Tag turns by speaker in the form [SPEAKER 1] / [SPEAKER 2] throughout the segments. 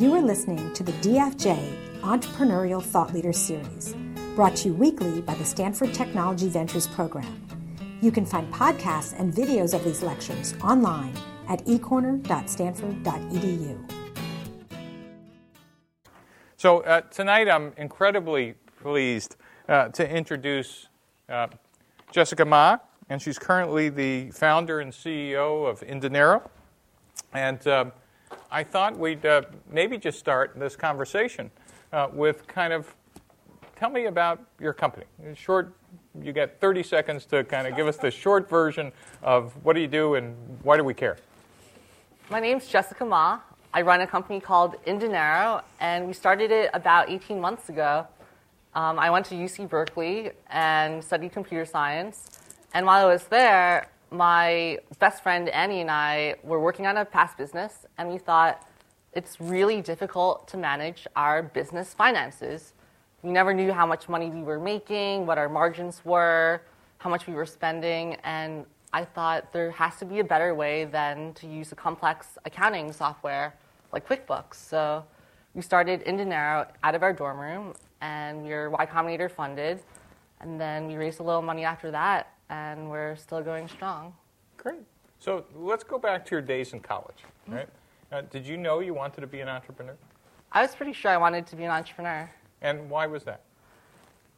[SPEAKER 1] You are listening to the DFJ Entrepreneurial Thought Leader Series, brought to you weekly by the Stanford Technology Ventures Program. You can find podcasts and videos of these lectures online at ecorner.stanford.edu.
[SPEAKER 2] So uh, tonight I'm incredibly pleased uh, to introduce uh, Jessica Ma, and she's currently the founder and CEO of Indinero. And um, I thought we'd uh, maybe just start this conversation uh, with kind of tell me about your company. In short, you get 30 seconds to kind of give us the short version of what do you do and why do we care.
[SPEAKER 3] My name's Jessica Ma. I run a company called Indinero, and we started it about 18 months ago. Um, I went to UC Berkeley and studied computer science. And while I was there, my best friend Annie and I were working on a past business, and we thought it's really difficult to manage our business finances. We never knew how much money we were making, what our margins were, how much we were spending, and I thought there has to be a better way than to use a complex accounting software like QuickBooks. So we started Indinero out of our dorm room, and we were Y Combinator funded. And then we raised a little money after that, and we're still going strong.
[SPEAKER 2] Great. So let's go back to your days in college, right? Uh, did you know you wanted to be an entrepreneur?
[SPEAKER 3] I was pretty sure I wanted to be an entrepreneur.
[SPEAKER 2] And why was that?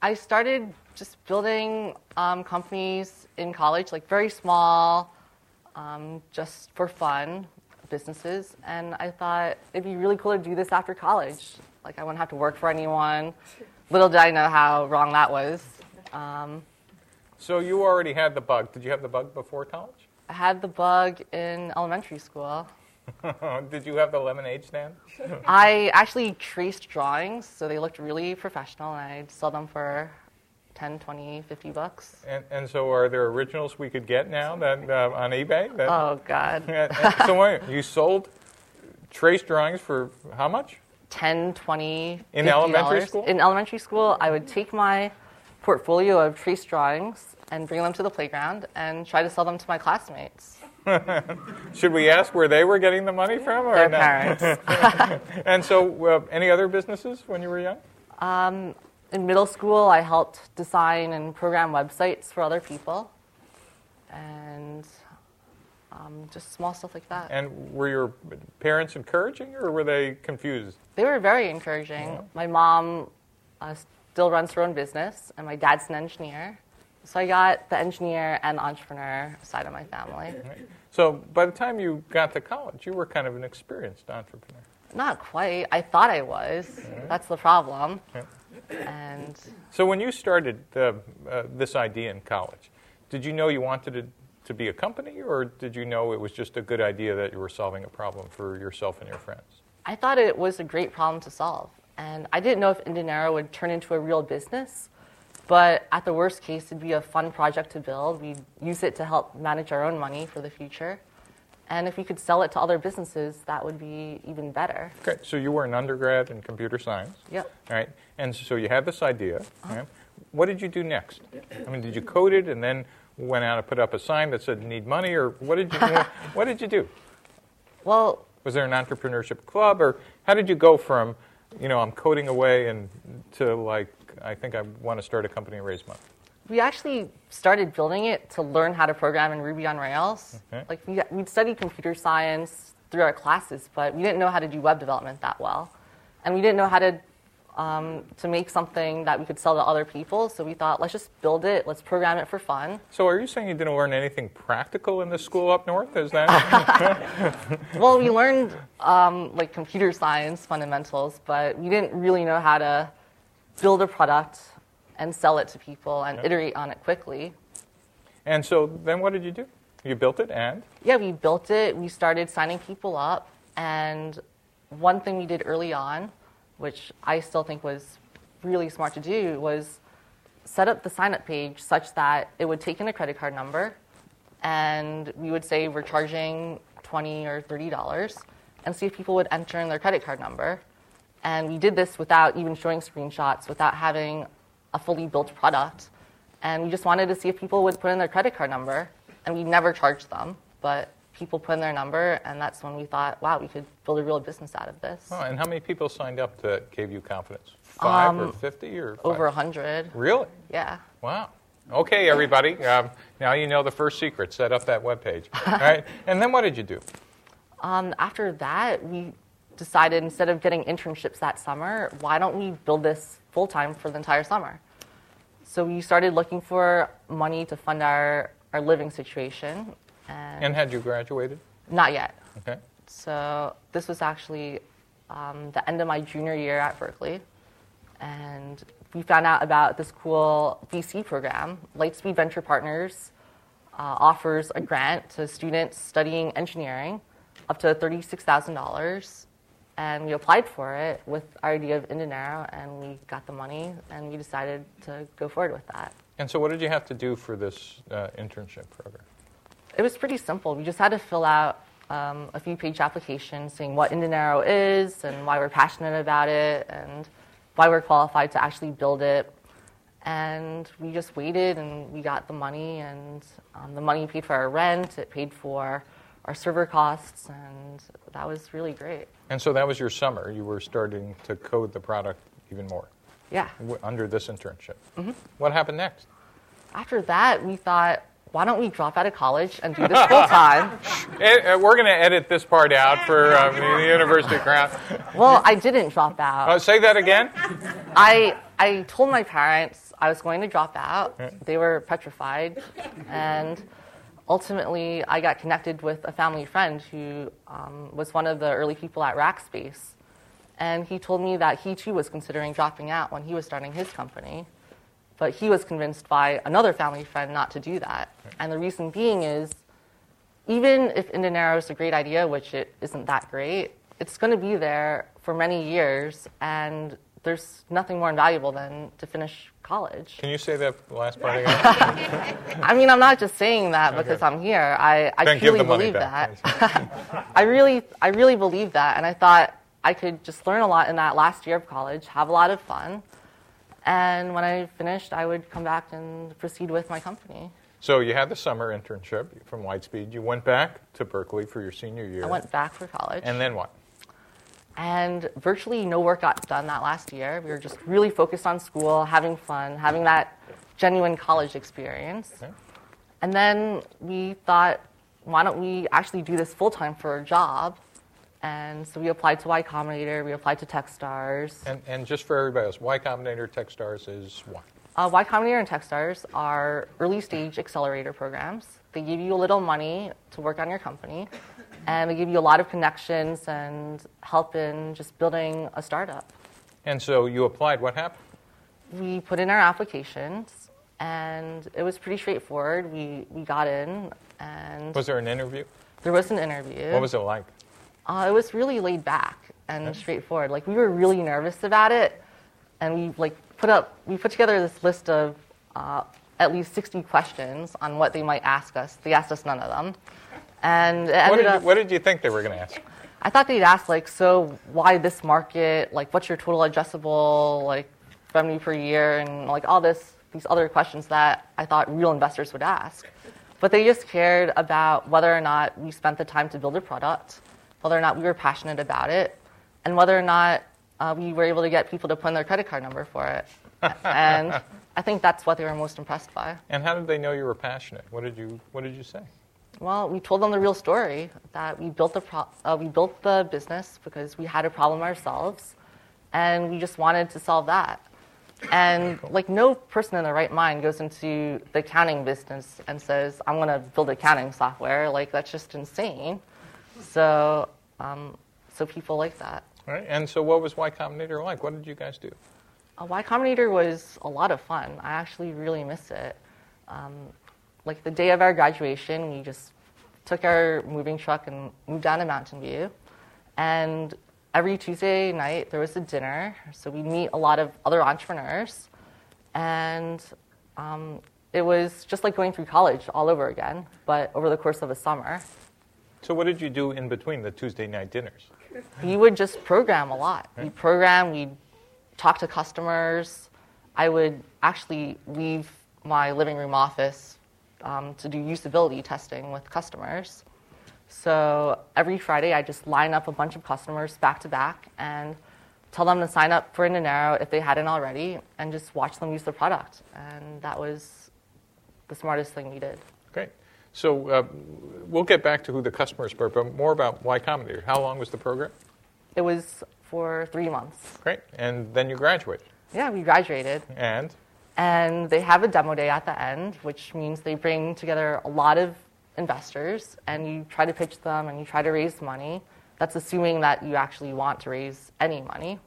[SPEAKER 3] I started just building um, companies in college, like very small, um, just for fun, businesses. And I thought it'd be really cool to do this after college. Like, I wouldn't have to work for anyone. Little did I know how wrong that was. Um,
[SPEAKER 2] So you already had the bug. Did you have the bug before college?
[SPEAKER 3] I had the bug in elementary school.
[SPEAKER 2] Did you have the lemonade stand?
[SPEAKER 3] I actually traced drawings, so they looked really professional, and I'd sell them for 10, 20, 50 bucks.
[SPEAKER 2] And, and so are there originals we could get now that uh, on eBay? That,
[SPEAKER 3] Oh, God.
[SPEAKER 2] And- and so wait, you sold trace drawings for how much?
[SPEAKER 3] 10, 20,
[SPEAKER 2] In
[SPEAKER 3] $50.
[SPEAKER 2] elementary school?
[SPEAKER 3] In elementary school, I would take my portfolio of trace drawings and bring them to the playground and try to sell them to my classmates,
[SPEAKER 2] Should we ask where they were getting the money from? Or
[SPEAKER 3] their
[SPEAKER 2] no?
[SPEAKER 3] parents.
[SPEAKER 2] And so, uh, any other businesses when you were young?
[SPEAKER 3] Um, in middle school, I helped design and program websites for other people, and um, just small stuff like that.
[SPEAKER 2] And were your parents encouraging, or were they confused?
[SPEAKER 3] They were very encouraging. My mom uh, still runs her own business, and my dad's an engineer. So I got the engineer and entrepreneur side of my family.
[SPEAKER 2] So, by the time you got to college, you were kind of an experienced entrepreneur.
[SPEAKER 3] Not quite. I thought I was. That's the problem.
[SPEAKER 2] Yeah.
[SPEAKER 3] And
[SPEAKER 2] So, when you started uh, uh, this idea in college, did you know you wanted to, to be a company, or did you know it was just a good idea that you were solving a problem for yourself and your friends?
[SPEAKER 3] I thought it was a great problem to solve. And I didn't know if Indinero would turn into a real business. But at the worst case, it'd be a fun project to build. We'd use it to help manage our own money for the future. And if we could sell it to other businesses, that would be even better.
[SPEAKER 2] Okay, so you were an undergrad in computer science,
[SPEAKER 3] Yep.
[SPEAKER 2] all right? And so you had this idea. Uh-huh. right? What did you do next? I mean, did you code it and then went out and put up a sign that said "Need money," or what did you what did you do?
[SPEAKER 3] Well,
[SPEAKER 2] Was there an entrepreneurship club, or how did you go from, you know, I'm coding away and to like, I think I want to start a company and raise money?
[SPEAKER 3] we actually started building it to learn how to program in Ruby on Rails.
[SPEAKER 2] Okay.
[SPEAKER 3] Like we, we'd studied computer science through our classes, but we didn't know how to do web development that well, and we didn't know how to um, to make something that we could sell to other people. So we thought, let's just build it. Let's program it for fun.
[SPEAKER 2] So are you saying you didn't learn anything practical in the school up north? Is that?
[SPEAKER 3] Well, we learned um, like computer science fundamentals, but we didn't really know how to build a product and sell it to people and iterate on it quickly.
[SPEAKER 2] and so then what did you do? You built it and?
[SPEAKER 3] yeah, we built it. We started signing people up. And one thing we did early on, which I still think was really smart to do, was set up the sign up page such that it would take in a credit card number. And we would say we're charging 20 or $30 and see if people would enter in their credit card number. And we did this without even showing screenshots, without having a fully built product. And we just wanted to see if people would put in their credit card number. And we never charged them, but people put in their number, and that's when we thought, wow, we could build a real business out of this.
[SPEAKER 2] Oh, and how many people signed up that gave you confidence? Five or
[SPEAKER 3] Um,
[SPEAKER 2] 50 or five?
[SPEAKER 3] Over a 100.
[SPEAKER 2] Really?
[SPEAKER 3] Yeah.
[SPEAKER 2] Wow. Okay, everybody. Um, now you know the first secret. Set up that web page. All right. And then what did you do?
[SPEAKER 3] Um, after that, we decided instead of getting internships that summer, why don't we build this full time for the entire summer? So we started looking for money to fund our, our living situation, and,
[SPEAKER 2] And had you graduated?
[SPEAKER 3] not yet.
[SPEAKER 2] Okay.
[SPEAKER 3] So this was actually um, the end of my junior year at Berkeley, and we found out about this cool VC program. Lightspeed Venture Partners uh, offers a grant to students studying engineering up to thirty-six thousand dollars, and we applied for it with our idea of Indinero, and we got the money, and we decided to go forward with that.
[SPEAKER 2] And so, what did you have to do for this uh, internship program?
[SPEAKER 3] It was pretty simple. We just had to fill out um, a few page application saying what Indinero is and why we're passionate about it and why we're qualified to actually build it. And we just waited and we got the money, and um, the money paid for our rent, it paid for our server costs, and that was really great.
[SPEAKER 2] And so that was your summer. You were starting to code the product even more
[SPEAKER 3] Yeah.
[SPEAKER 2] w- under this internship. Mm-hmm. What happened next?
[SPEAKER 3] After that, we thought, why don't we drop out of college and do this full time?
[SPEAKER 2] Uh, we're going to edit this part out for um, the university crowd.
[SPEAKER 3] well, I didn't drop out.
[SPEAKER 2] Uh, say that again.
[SPEAKER 3] I I told my parents I was going to drop out. They were petrified, and ultimately I got connected with a family friend who um, was one of the early people at Rackspace, and he told me that he too was considering dropping out when he was starting his company, but he was convinced by another family friend not to do that, and the reason being is. Even if Indinero is a great idea, which it isn't that great, it's going to be there for many years, and there's nothing more invaluable than to finish college.
[SPEAKER 2] Can you say that last part again?
[SPEAKER 3] I mean, I'm not just saying that because I'm here. I, I truly believe that. I really, I really believe that, and I thought I could just learn a lot in that last year of college, have a lot of fun, and when I finished, I would come back and proceed with my company.
[SPEAKER 2] so you had the summer internship from Lightspeed. You went back to Berkeley for your senior year.
[SPEAKER 3] I went back for college.
[SPEAKER 2] And then what?
[SPEAKER 3] and virtually no work got done that last year. We were just really focused on school, having fun, having that genuine college experience.
[SPEAKER 2] Okay.
[SPEAKER 3] And then we thought, why don't we actually do this full time for a job? And so we applied to Y Combinator, we applied to Techstars.
[SPEAKER 2] And, and just for everybody else, Y Combinator Techstars is what?
[SPEAKER 3] Uh, y Combinator and Techstars are early stage accelerator programs. They give you a little money to work on your company, and they give you a lot of connections and help in just building a startup.
[SPEAKER 2] And so you applied. What happened?
[SPEAKER 3] we put in our applications and it was pretty straightforward. We, we got in and
[SPEAKER 2] Was there an interview?
[SPEAKER 3] there was an interview.
[SPEAKER 2] What was it like?
[SPEAKER 3] Uh, it was really laid back and straightforward. Like we were really nervous about it and we like put up, we put together this list of uh, at least 60 questions on what they might ask us. They asked us none of them. And
[SPEAKER 2] What did, you,
[SPEAKER 3] up,
[SPEAKER 2] what did you think they were going to ask?
[SPEAKER 3] I thought they'd ask like, so why this market? Like, what's your total addressable like revenue per year, and like all this these other questions that I thought real investors would ask. But they just cared about whether or not we spent the time to build a product, whether or not we were passionate about it, and whether or not uh, we were able to get people to put in their credit card number for it. and I think that's what they were most impressed by.
[SPEAKER 2] And how did they know you were passionate? What did you What did you say?
[SPEAKER 3] Well, we told them the real story that we built the pro- uh, we built the business because we had a problem ourselves, and we just wanted to solve that. And like no person in their right mind goes into the accounting business and says, "I'm going to build accounting software." Like that's just insane. So, um, so people like that.
[SPEAKER 2] All right. And so, what was Y Combinator like? What did you guys do?
[SPEAKER 3] Uh, y Combinator was a lot of fun. I actually really miss it. Um, like the day of our graduation, we just took our moving truck and moved down to Mountain View. And every Tuesday night, there was a dinner. So we meet a lot of other entrepreneurs. And um, it was just like going through college all over again, but over the course of a summer.
[SPEAKER 2] So, what did you do in between the Tuesday night dinners?
[SPEAKER 3] We would just program a lot. We program, we'd talk to customers. I would actually leave my living room office um, to do usability testing with customers. So every Friday, I just line up a bunch of customers back to back and tell them to sign up for Indinero if they hadn't already, and just watch them use the product. And that was the smartest thing we did.
[SPEAKER 2] Great. So uh, we'll get back to who the customers were, but more about Y Combinator. How long was the program?
[SPEAKER 3] It was for three months.
[SPEAKER 2] Great. And then you graduated.
[SPEAKER 3] Yeah, we graduated.
[SPEAKER 2] And?
[SPEAKER 3] And they have a demo day at the end, which means they bring together a lot of investors and you try to pitch them and you try to raise money. That's assuming that you actually want to raise any money.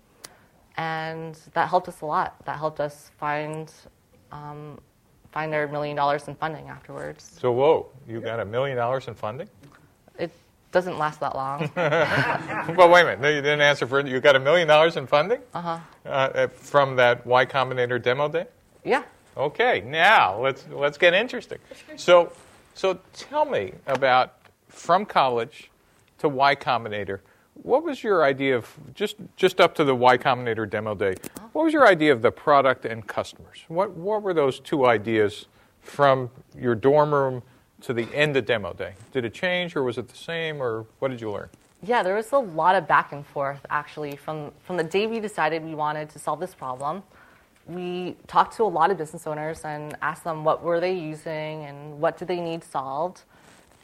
[SPEAKER 3] And that helped us a lot. That helped us find, um, find their million dollars in funding afterwards.
[SPEAKER 2] So, whoa, you got a million dollars in funding?
[SPEAKER 3] It doesn't last that long.
[SPEAKER 2] well, wait a minute. No, you didn't answer for it. You got a million dollars in funding?
[SPEAKER 3] Uh-huh.
[SPEAKER 2] Uh, from that Y Combinator demo day?
[SPEAKER 3] Yeah.
[SPEAKER 2] Okay, now let's let's get interesting. So, so tell me about from college to Y Combinator. What was your idea of just just up to the Y Combinator demo day? What was your idea of the product and customers? What what were those two ideas from your dorm room to the end of demo day? Did it change, or was it the same, or what did you learn?
[SPEAKER 3] Yeah, there was a lot of back and forth actually from from the day we decided we wanted to solve this problem we talked to a lot of business owners and asked them what were they using and what did they need solved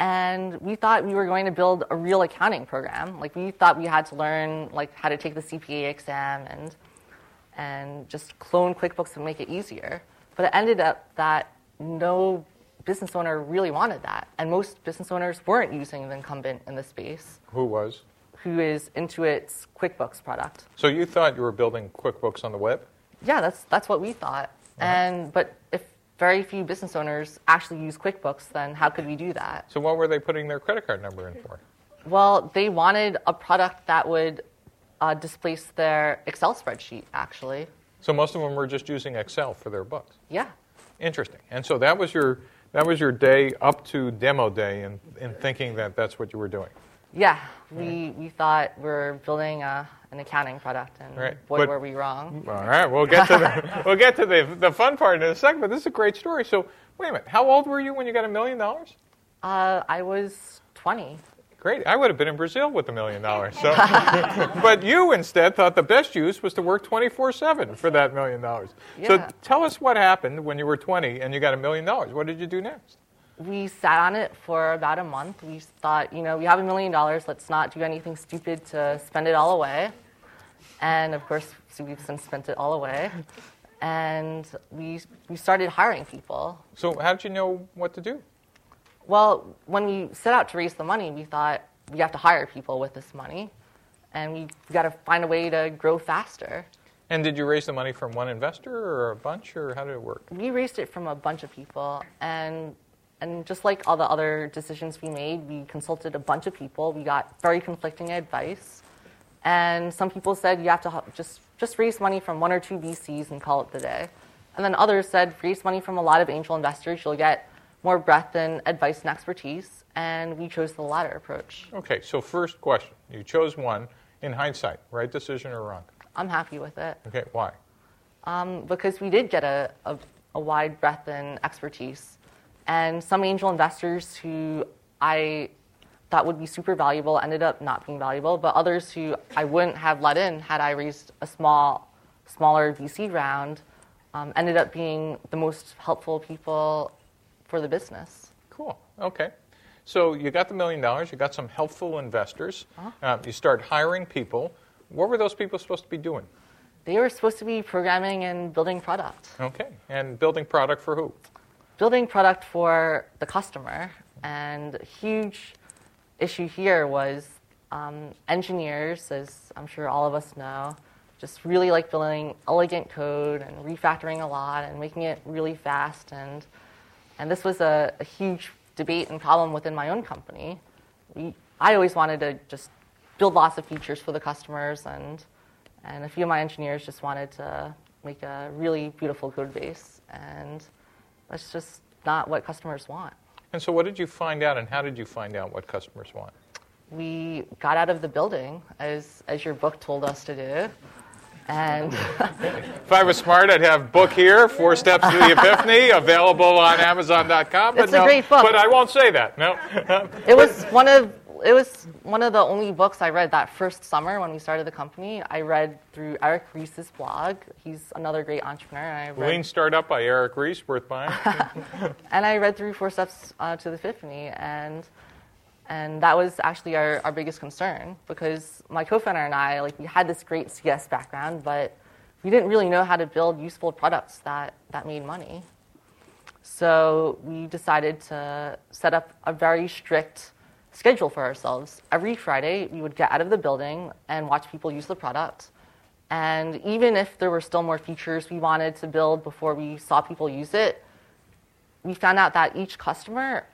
[SPEAKER 3] and we thought we were going to build a real accounting program. Like we thought we had to learn like how to take the cpa exam and and just clone quickbooks and make it easier. But it ended up that no business owner really wanted that and most business owners weren't using the incumbent in the space.
[SPEAKER 2] Who was?
[SPEAKER 3] Who is intuit's quickbooks product.
[SPEAKER 2] So you thought you were building quickbooks on the web?
[SPEAKER 3] Yeah, that's that's what we thought. Uh-huh. And but if very few business owners actually use QuickBooks, then how could we do that?
[SPEAKER 2] So what were they putting their credit card number in for?
[SPEAKER 3] Well, they wanted a product that would uh, displace their Excel spreadsheet, actually.
[SPEAKER 2] So most of them were just using Excel for their books.
[SPEAKER 3] Yeah.
[SPEAKER 2] Interesting. And so that was your that was your day up to demo day, and in, in thinking that that's what you were doing.
[SPEAKER 3] Yeah, we we thought we are building a an accounting product, and right. boy, but, were we wrong.
[SPEAKER 2] All right, we'll get to the we'll get to the the fun part in a second. But this is a great story. So wait a minute, how old were you when you got a million dollars?
[SPEAKER 3] Uh, I was twenty.
[SPEAKER 2] Great. I would have been in Brazil with a million dollars. So, but you instead thought the best use was to work 24/7 for that million dollars. So tell us what happened when you were 20 and you got a million dollars. What did you do next?
[SPEAKER 3] We sat on it for about a month. We thought, you know, we have a million dollars. Let's not do anything stupid to spend it all away. And of course, so we've since spent it all away. And we, we started hiring people.
[SPEAKER 2] So, how did you know what to do?
[SPEAKER 3] Well, when we set out to raise the money, we thought we have to hire people with this money. And we got to find a way to grow faster.
[SPEAKER 2] And did you raise the money from one investor or a bunch, or how did it work?
[SPEAKER 3] We raised it from a bunch of people. And, and just like all the other decisions we made, we consulted a bunch of people. We got very conflicting advice. And some people said you have to just, just raise money from one or two VCs and call it the day. And then others said raise money from a lot of angel investors. You'll get more breadth and advice and expertise. And we chose the latter approach.
[SPEAKER 2] Okay, so first question. You chose one. In hindsight, right decision or wrong?
[SPEAKER 3] I'm happy with it.
[SPEAKER 2] Okay, why?
[SPEAKER 3] Um, because we did get a, a, a wide breadth and expertise. And some angel investors who I thought would be super valuable ended up not being valuable, but others who I wouldn't have let in had I raised a small, smaller VC round um, ended up being the most helpful people for the business.
[SPEAKER 2] Cool. Okay. So you got the million dollars, you got some helpful investors, uh-huh. uh, you start hiring people. What were those people supposed to be doing?
[SPEAKER 3] They were supposed to be programming and building product.
[SPEAKER 2] Okay. And building product for who?
[SPEAKER 3] Building product for the customer. And huge issue here was um, engineers, as I'm sure all of us know, just really like building elegant code and refactoring a lot and making it really fast. And, and this was a, a huge debate and problem within my own company. We, I always wanted to just build lots of features for the customers, and, and a few of my engineers just wanted to make a really beautiful code base. And that's just not what customers want.
[SPEAKER 2] And so, what did you find out, and how did you find out what customers want?
[SPEAKER 3] We got out of the building, as, as your book told us to do. And
[SPEAKER 2] if I was smart, I'd have book here, Four Steps to the Epiphany, available on Amazon.com.
[SPEAKER 3] But it's no, a great book.
[SPEAKER 2] But I won't say that. No.
[SPEAKER 3] it was one of it was one of the only books I read that first summer when we started the company. I read through Eric Ries's blog. He's another great entrepreneur. And I read,
[SPEAKER 2] Lean Startup by Eric Ries, worth buying.
[SPEAKER 3] and I read through Four Steps uh, to the Epiphany, and and that was actually our, our biggest concern because my co-founder and I, like, we had this great CS background, but we didn't really know how to build useful products that, that made money. So we decided to set up a very strict schedule for ourselves. Every Friday, we would get out of the building and watch people use the product. And even if there were still more features we wanted to build before we saw people use it, we found out that each customer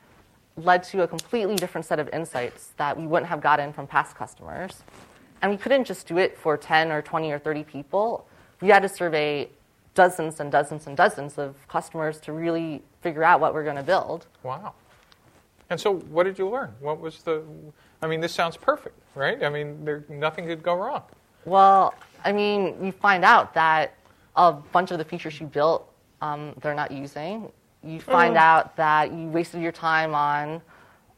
[SPEAKER 3] led to a completely different set of insights that we wouldn't have gotten from past customers. And we couldn't just do it for 10 or 20 or 30 people. We had to survey dozens and dozens and dozens of customers to really figure out what we're going to build.
[SPEAKER 2] Wow. And so, what did you learn? What was the? I mean, this sounds perfect, right? I mean, there nothing could go wrong.
[SPEAKER 3] Well, I mean, you find out that a bunch of the features you built, um, they're not using you find mm. out that you wasted your time on,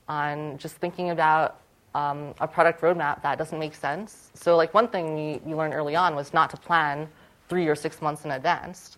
[SPEAKER 3] on just thinking about um, a product roadmap that doesn't make sense. So, like one thing we, we learned early on was not to plan three or six months in advance,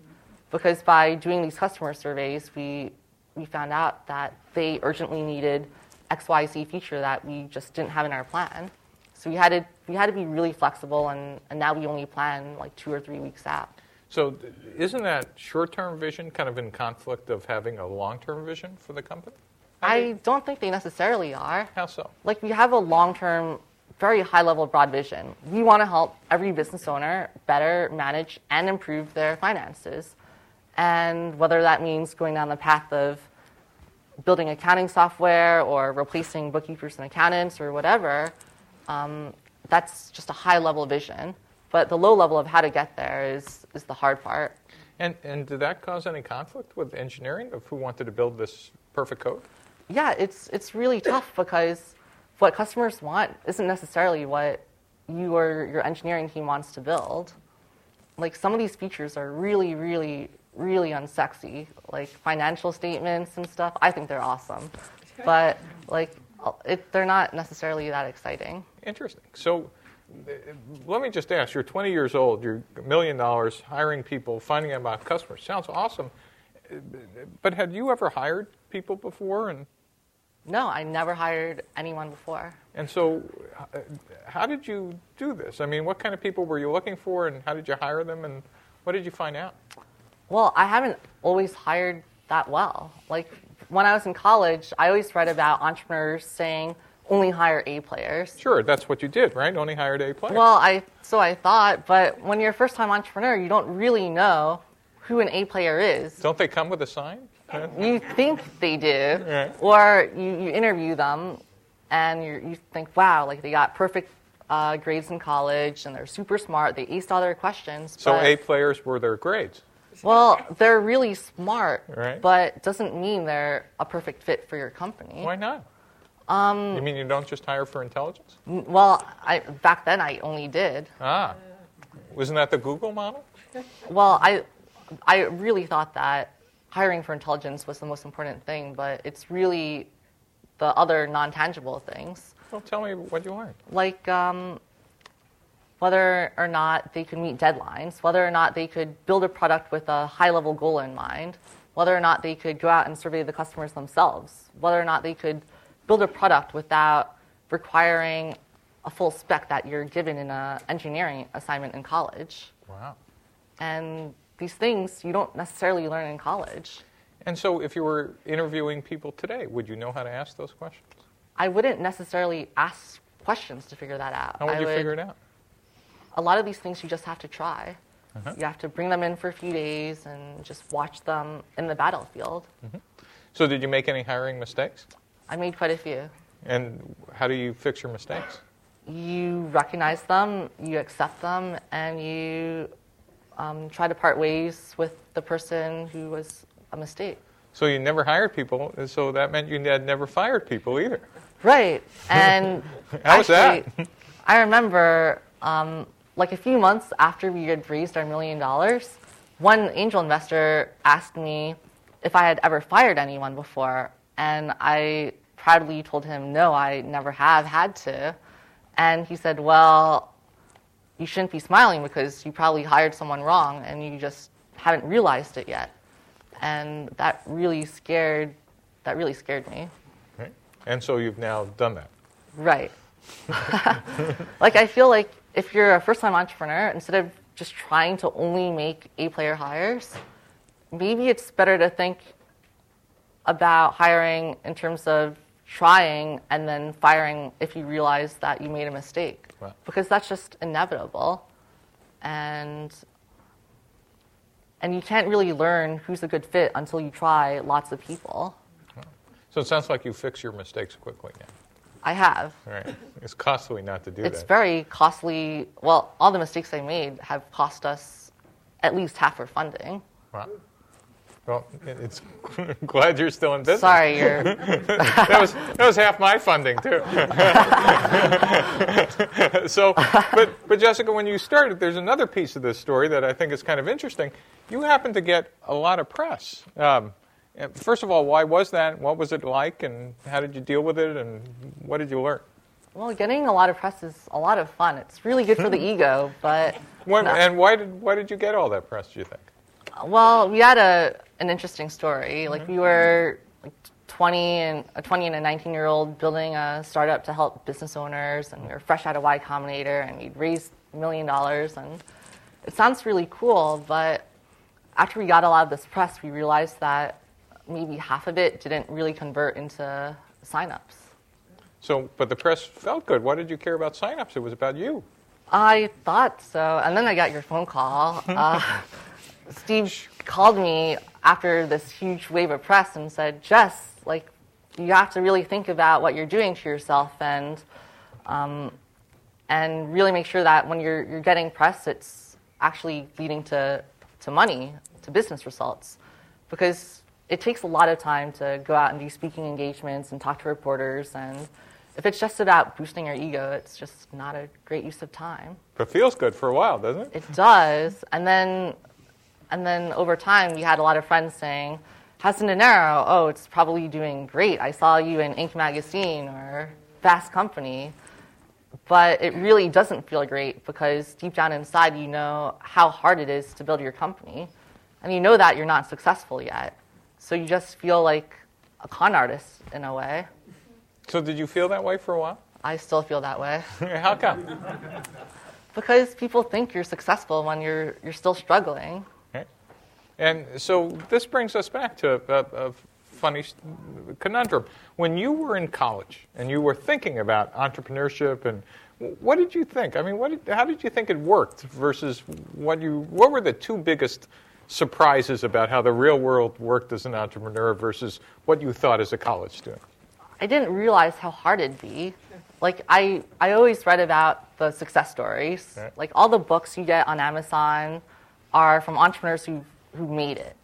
[SPEAKER 3] because by doing these customer surveys, we we found out that they urgently needed X, Y, Z feature that we just didn't have in our plan. So we had to we had to be really flexible, and, and now we only plan like two or three weeks out.
[SPEAKER 2] So, isn't that short term vision kind of in conflict of having a long term vision for the company?
[SPEAKER 3] I don't think they necessarily are.
[SPEAKER 2] How so?
[SPEAKER 3] Like, we have a long term, very high level, broad vision. We want to help every business owner better manage and improve their finances. And whether that means going down the path of building accounting software or replacing bookkeepers and accountants or whatever, um, that's just a high level vision. But the low level of how to get there is, is the hard part.
[SPEAKER 2] And, and did that cause any conflict with engineering of who wanted to build this perfect code?
[SPEAKER 3] Yeah, it's, it's really tough because what customers want isn't necessarily what you or your engineering team wants to build. Like some of these features are really, really, really unsexy. Like financial statements and stuff, I think they're awesome. But like, it, they're not necessarily that exciting.
[SPEAKER 2] Interesting. So let me just ask you're 20 years old, you're a million dollars, hiring people, finding out about customers. Sounds awesome. But had you ever hired people before? And
[SPEAKER 3] no, I never hired anyone before.
[SPEAKER 2] And so, how did you do this? I mean, what kind of people were you looking for, and how did you hire them, and what did you find out?
[SPEAKER 3] Well, I haven't always hired that well. Like when I was in college, I always read about entrepreneurs saying, only hire A players.
[SPEAKER 2] Sure, that's what you did, right? Only hired A players.
[SPEAKER 3] Well, I so I thought, but when you're a first time entrepreneur, you don't really know who an A player is.
[SPEAKER 2] Don't they come with a sign?
[SPEAKER 3] you think they do, right. or you, you interview them, and you think, wow, like they got perfect uh, grades in college, and they're super smart. They aced all their questions.
[SPEAKER 2] So A players were their grades.
[SPEAKER 3] Well, they're really smart,
[SPEAKER 2] right.
[SPEAKER 3] but doesn't mean they're a perfect fit for your company.
[SPEAKER 2] Why not? Um, you mean you don't just hire for intelligence?
[SPEAKER 3] Well, I, back then I only did.
[SPEAKER 2] Ah, wasn't that the Google model?
[SPEAKER 3] Well, I, I really thought that hiring for intelligence was the most important thing, but it's really the other non-tangible things.
[SPEAKER 2] Well, tell me what you learned.
[SPEAKER 3] Like um, whether or not they could meet deadlines, whether or not they could build a product with a high-level goal in mind, whether or not they could go out and survey the customers themselves, whether or not they could build a product without requiring a full spec that you're given in an engineering assignment in college.
[SPEAKER 2] Wow.
[SPEAKER 3] And these things you don't necessarily learn in college.
[SPEAKER 2] And so, if you were interviewing people today, would you know how to ask those questions?
[SPEAKER 3] I wouldn't necessarily ask questions to figure that out.
[SPEAKER 2] How would
[SPEAKER 3] I
[SPEAKER 2] you would, figure it out?
[SPEAKER 3] A lot of these things you just have to try. Uh-huh. You have to bring them in for a few days and just watch them in the battlefield. Mm-hmm.
[SPEAKER 2] So, did you make any hiring mistakes?
[SPEAKER 3] I made quite a few.
[SPEAKER 2] And how do you fix your mistakes?
[SPEAKER 3] You recognize them, you accept them, and you um, try to part ways with the person who was a mistake.
[SPEAKER 2] So you never hired people, and so that meant you had never fired people either.
[SPEAKER 3] Right. And
[SPEAKER 2] how was that?
[SPEAKER 3] I remember, um, like a few months after we had raised our million dollars, one angel investor asked me if I had ever fired anyone before, and I proudly told him, no, I never have had to. And he said, well, you shouldn't be smiling because you probably hired someone wrong and you just haven't realized it yet. And that really scared, that really scared me.
[SPEAKER 2] Right. And so you've now done that.
[SPEAKER 3] Right. like I feel like if you're a first-time entrepreneur, instead of just trying to only make A-player hires, maybe it's better to think about hiring in terms of trying and then firing if you realize that you made a mistake.
[SPEAKER 2] Wow.
[SPEAKER 3] Because that's just inevitable. And and you can't really learn who's a good fit until you try lots of people.
[SPEAKER 2] So it sounds like you fix your mistakes quickly now.
[SPEAKER 3] I have.
[SPEAKER 2] Right. It's costly not to do
[SPEAKER 3] It's
[SPEAKER 2] that.
[SPEAKER 3] It's very costly. Well, all the mistakes I made have cost us at least half our funding.
[SPEAKER 2] Wow. Well, it's glad you're still in business.
[SPEAKER 3] Sorry, you're.
[SPEAKER 2] that was that was half my funding too. so, but but Jessica, when you started, there's another piece of this story that I think is kind of interesting. You happen to get a lot of press. Um, Uh, first of all, why was that? What was it like, and how did you deal with it, and what did you learn?
[SPEAKER 3] Well, getting a lot of press is a lot of fun. It's really good for the ego, but.
[SPEAKER 2] When,
[SPEAKER 3] no.
[SPEAKER 2] And why did why did you get all that press? Do you think?
[SPEAKER 3] Well, we had a an interesting story. Like mm-hmm. we were like 20 and a 20 and a 19 year old building a startup to help business owners, and we were fresh out of Y Combinator, and we'd raised a million dollars, and it sounds really cool. But after we got a lot of this press, we realized that maybe half of it didn't really convert into signups.
[SPEAKER 2] So, but the press felt good. Why did you care about signups? It was about you.
[SPEAKER 3] I thought so, and then I got your phone call. Uh, Steve called me after this huge wave of press and said, "Jess, like, you have to really think about what you're doing to yourself, and um, and really make sure that when you're you're getting press, it's actually leading to to money, to business results, because it takes a lot of time to go out and do speaking engagements and talk to reporters and." If it's just about boosting your ego, it's just not a great use of time.
[SPEAKER 2] But it feels good for a while, doesn't it?
[SPEAKER 3] It does. And then and then over time we had a lot of friends saying, How's Dinero? Oh, it's probably doing great. I saw you in Inc. magazine or Fast Company. But it really doesn't feel great because deep down inside you know how hard it is to build your company. And you know that you're not successful yet. So you just feel like a con artist in a way.
[SPEAKER 2] So, did you feel that way for a while?
[SPEAKER 3] I still feel that way.
[SPEAKER 2] How come?
[SPEAKER 3] because people think you're successful when you're, you're still struggling.
[SPEAKER 2] Okay. And so this brings us back to a, a funny conundrum. When you were in college and you were thinking about entrepreneurship and what did you think? I mean, what did, how did you think it worked versus what you? What were the two biggest surprises about how the real world worked as an entrepreneur versus what you thought as a college student?
[SPEAKER 3] I didn't realize how hard it'd be. Like I, I always read about the success stories.
[SPEAKER 2] Right.
[SPEAKER 3] Like all the books you get on Amazon are from entrepreneurs who who made it,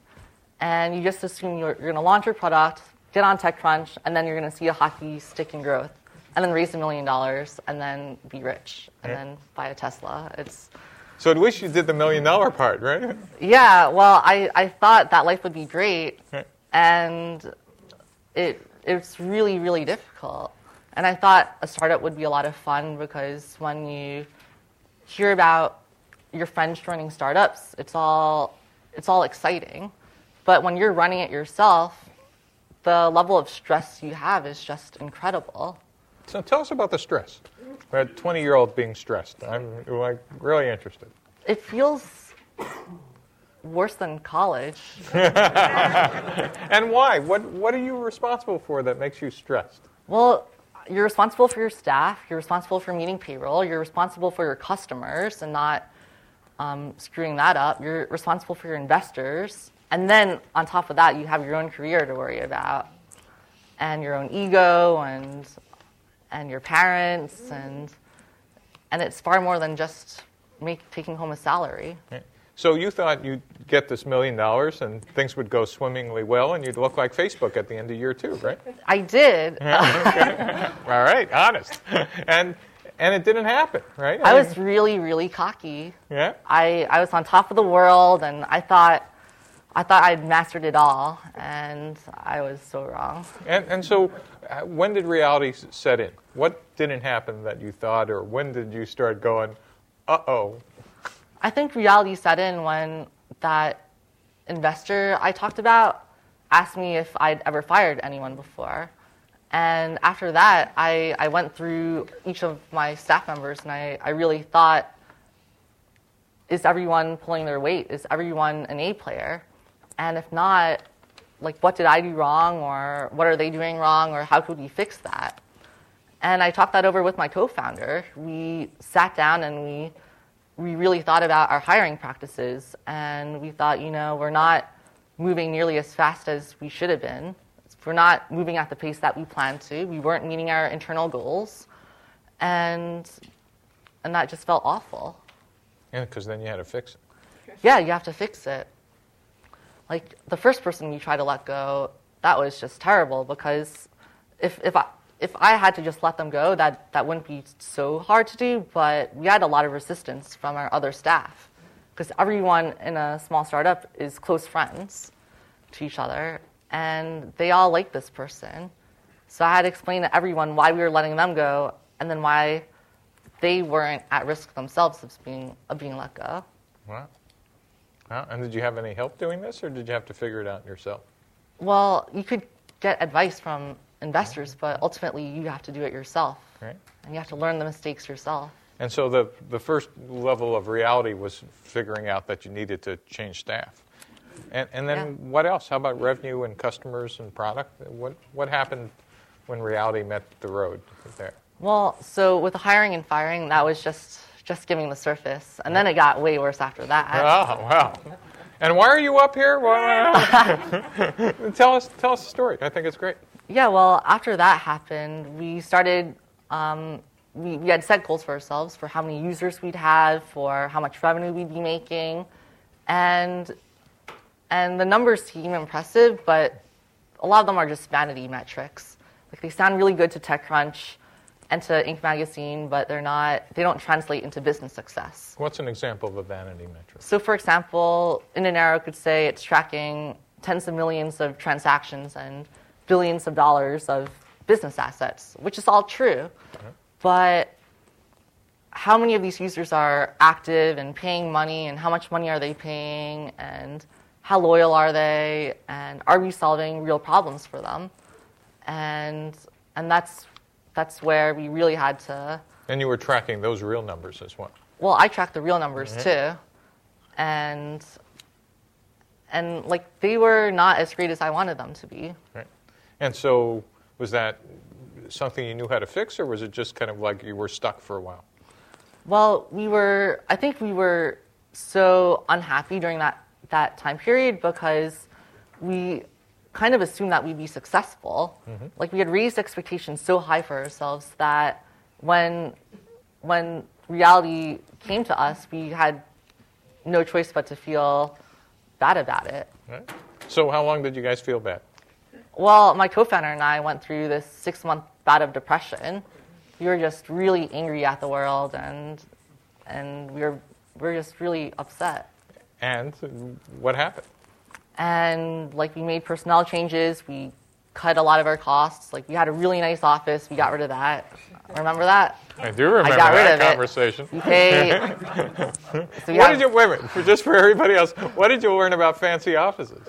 [SPEAKER 3] and you just assume you're, you're going to launch your product, get on TechCrunch, and then you're going to see a hockey stick in growth, and then raise a million dollars, and then be rich, and
[SPEAKER 2] Right.
[SPEAKER 3] then buy a Tesla. It's
[SPEAKER 2] So at least you did the million dollar part, right?
[SPEAKER 3] yeah. Well, I, I thought that life would be great,
[SPEAKER 2] Right.
[SPEAKER 3] and it it's really really difficult. And I thought a startup would be a lot of fun because when you hear about your friends joining startups, it's all it's all exciting. But when you're running it yourself, the level of stress you have is just incredible.
[SPEAKER 2] So tell us about the stress. A 20 year old being stressed. I'm like really interested.
[SPEAKER 3] It feels worse than college.
[SPEAKER 2] And why? What, what are you responsible for that makes you stressed?
[SPEAKER 3] Well, you're responsible for your staff, you're responsible for meeting payroll, you're responsible for your customers and not um, screwing that up, you're responsible for your investors, and then on top of that, you have your own career to worry about, and your own ego, and and your parents, and and it's far more than just make, taking home a salary.
[SPEAKER 2] So you thought you'd get this million dollars and things would go swimmingly well and you'd look like Facebook at the end of year two, right?
[SPEAKER 3] I did.
[SPEAKER 2] All right, honest. And and it didn't happen, right?
[SPEAKER 3] I
[SPEAKER 2] mean,
[SPEAKER 3] was really, really cocky.
[SPEAKER 2] yeah.
[SPEAKER 3] I, I was on top of the world and I thought I thought I'd mastered it all, and I was so wrong.
[SPEAKER 2] And, and so, uh, when did reality set in? What didn't happen that you thought, or when did you start going, uh oh?
[SPEAKER 3] I think reality set in when that investor I talked about asked me if I'd ever fired anyone before. And after that, I, I went through each of my staff members and I, I really thought, is everyone pulling their weight? Is everyone an A player? And if not, like what did I do wrong or what are they doing wrong or how could we fix that? And I talked that over with my co-founder. We sat down and we we really thought about our hiring practices and we thought, you know, we're not moving nearly as fast as we should have been. We're not moving at the pace that we planned to. We weren't meeting our internal goals. And and that just felt awful.
[SPEAKER 2] Yeah, because then you had to fix it.
[SPEAKER 3] Yeah, you have to fix it. Like the first person you try to let go, that was just terrible because if if I if I had to just let them go, that, that wouldn't be so hard to do, but we had a lot of resistance from our other staff because everyone in a small startup is close friends to each other and they all like this person. So I had to explain to everyone why we were letting them go and then why they weren't at risk themselves of being, of being let go.
[SPEAKER 2] Wow. And did you have any help doing this, or did you have to figure it out yourself?
[SPEAKER 3] Well, you could get advice from investors, mm-hmm. but ultimately you have to do it yourself.
[SPEAKER 2] Right.
[SPEAKER 3] And you have to learn the mistakes yourself.
[SPEAKER 2] And so the, the first level of reality was figuring out that you needed to change staff. And, and then
[SPEAKER 3] Yeah.
[SPEAKER 2] what else? How about revenue and customers and product? What, what happened when reality met the road there?
[SPEAKER 3] Well, so with the hiring and firing, that was just just giving the surface, and then it got way worse after that.
[SPEAKER 2] Oh, wow. And why are you up here? Tell, us, tell us the story. I think it's great.
[SPEAKER 3] Yeah, well, after that happened, we started. Um, we, we had set goals for ourselves for how many users we'd have, for how much revenue we'd be making, and and the numbers seem impressive, but a lot of them are just vanity metrics. Like they sound really good to TechCrunch and to Inc. magazine, but they're not. They don't translate into business success.
[SPEAKER 2] What's an example of a vanity metric?
[SPEAKER 3] So, for example, Indinero could say it's tracking tens of millions of transactions and billions of dollars of business assets, which is all true. Uh-huh. But how many of these users are active and paying money, and how much money are they paying, and how loyal are they, and are we solving real problems for them? And and that's that's where we really had to
[SPEAKER 2] And you were tracking those real numbers as well.
[SPEAKER 3] well, I tracked the real numbers mm-hmm. too, and and like they were not as great as I wanted them to be.
[SPEAKER 2] Right. And so, was that something you knew how to fix, or was it just kind of like you were stuck for a while?
[SPEAKER 3] Well, we were. I think we were so unhappy during that that time period because we kind of assumed that we'd be successful. Mm-hmm. Like we had raised expectations so high for ourselves that when when reality came to us, we had no choice but to feel bad about it.
[SPEAKER 2] Right? So, how long did you guys feel bad?
[SPEAKER 3] Well, my co-founder and I went through this six-month bout of depression. We were just really angry at the world, and and we were we were just really upset.
[SPEAKER 2] And what happened?
[SPEAKER 3] And like we made personnel changes, we cut a lot of our costs. Like we had a really nice office, we got rid of that. Remember that?
[SPEAKER 2] I do remember
[SPEAKER 3] got rid
[SPEAKER 2] that
[SPEAKER 3] of
[SPEAKER 2] conversation.
[SPEAKER 3] We pay. so
[SPEAKER 2] What did you wait for just for everybody else? What did you learn about fancy offices?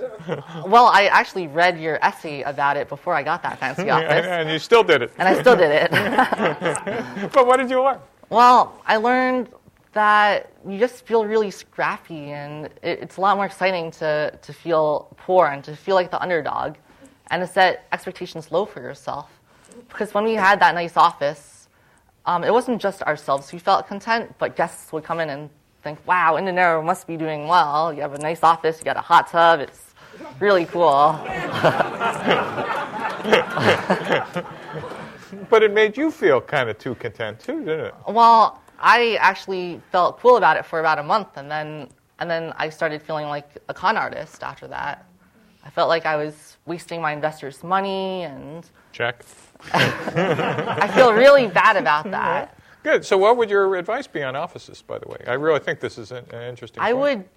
[SPEAKER 3] well, I actually read your essay about it before I got that fancy office,
[SPEAKER 2] and you still did it.
[SPEAKER 3] and I still did it.
[SPEAKER 2] But what did you learn?
[SPEAKER 3] Well, I learned that you just feel really scrappy, and it, it's a lot more exciting to, to feel poor and to feel like the underdog, and to set expectations low for yourself. Because when we had that nice office, um, it wasn't just ourselves who felt content, but guests would come in and think, wow, Indinero must be doing well. You have a nice office, you got a hot tub, it's really cool.
[SPEAKER 2] But it made you feel kind of too content too, didn't it?
[SPEAKER 3] Well, I actually felt cool about it for about a month, and then and then I started feeling like a con artist after that. I felt like I was wasting my investors' money, and
[SPEAKER 2] Check.
[SPEAKER 3] I feel really bad about that.
[SPEAKER 2] Good. So, what would your advice be on offices, by the way? I really think this is an, an interesting.
[SPEAKER 3] I
[SPEAKER 2] point.
[SPEAKER 3] would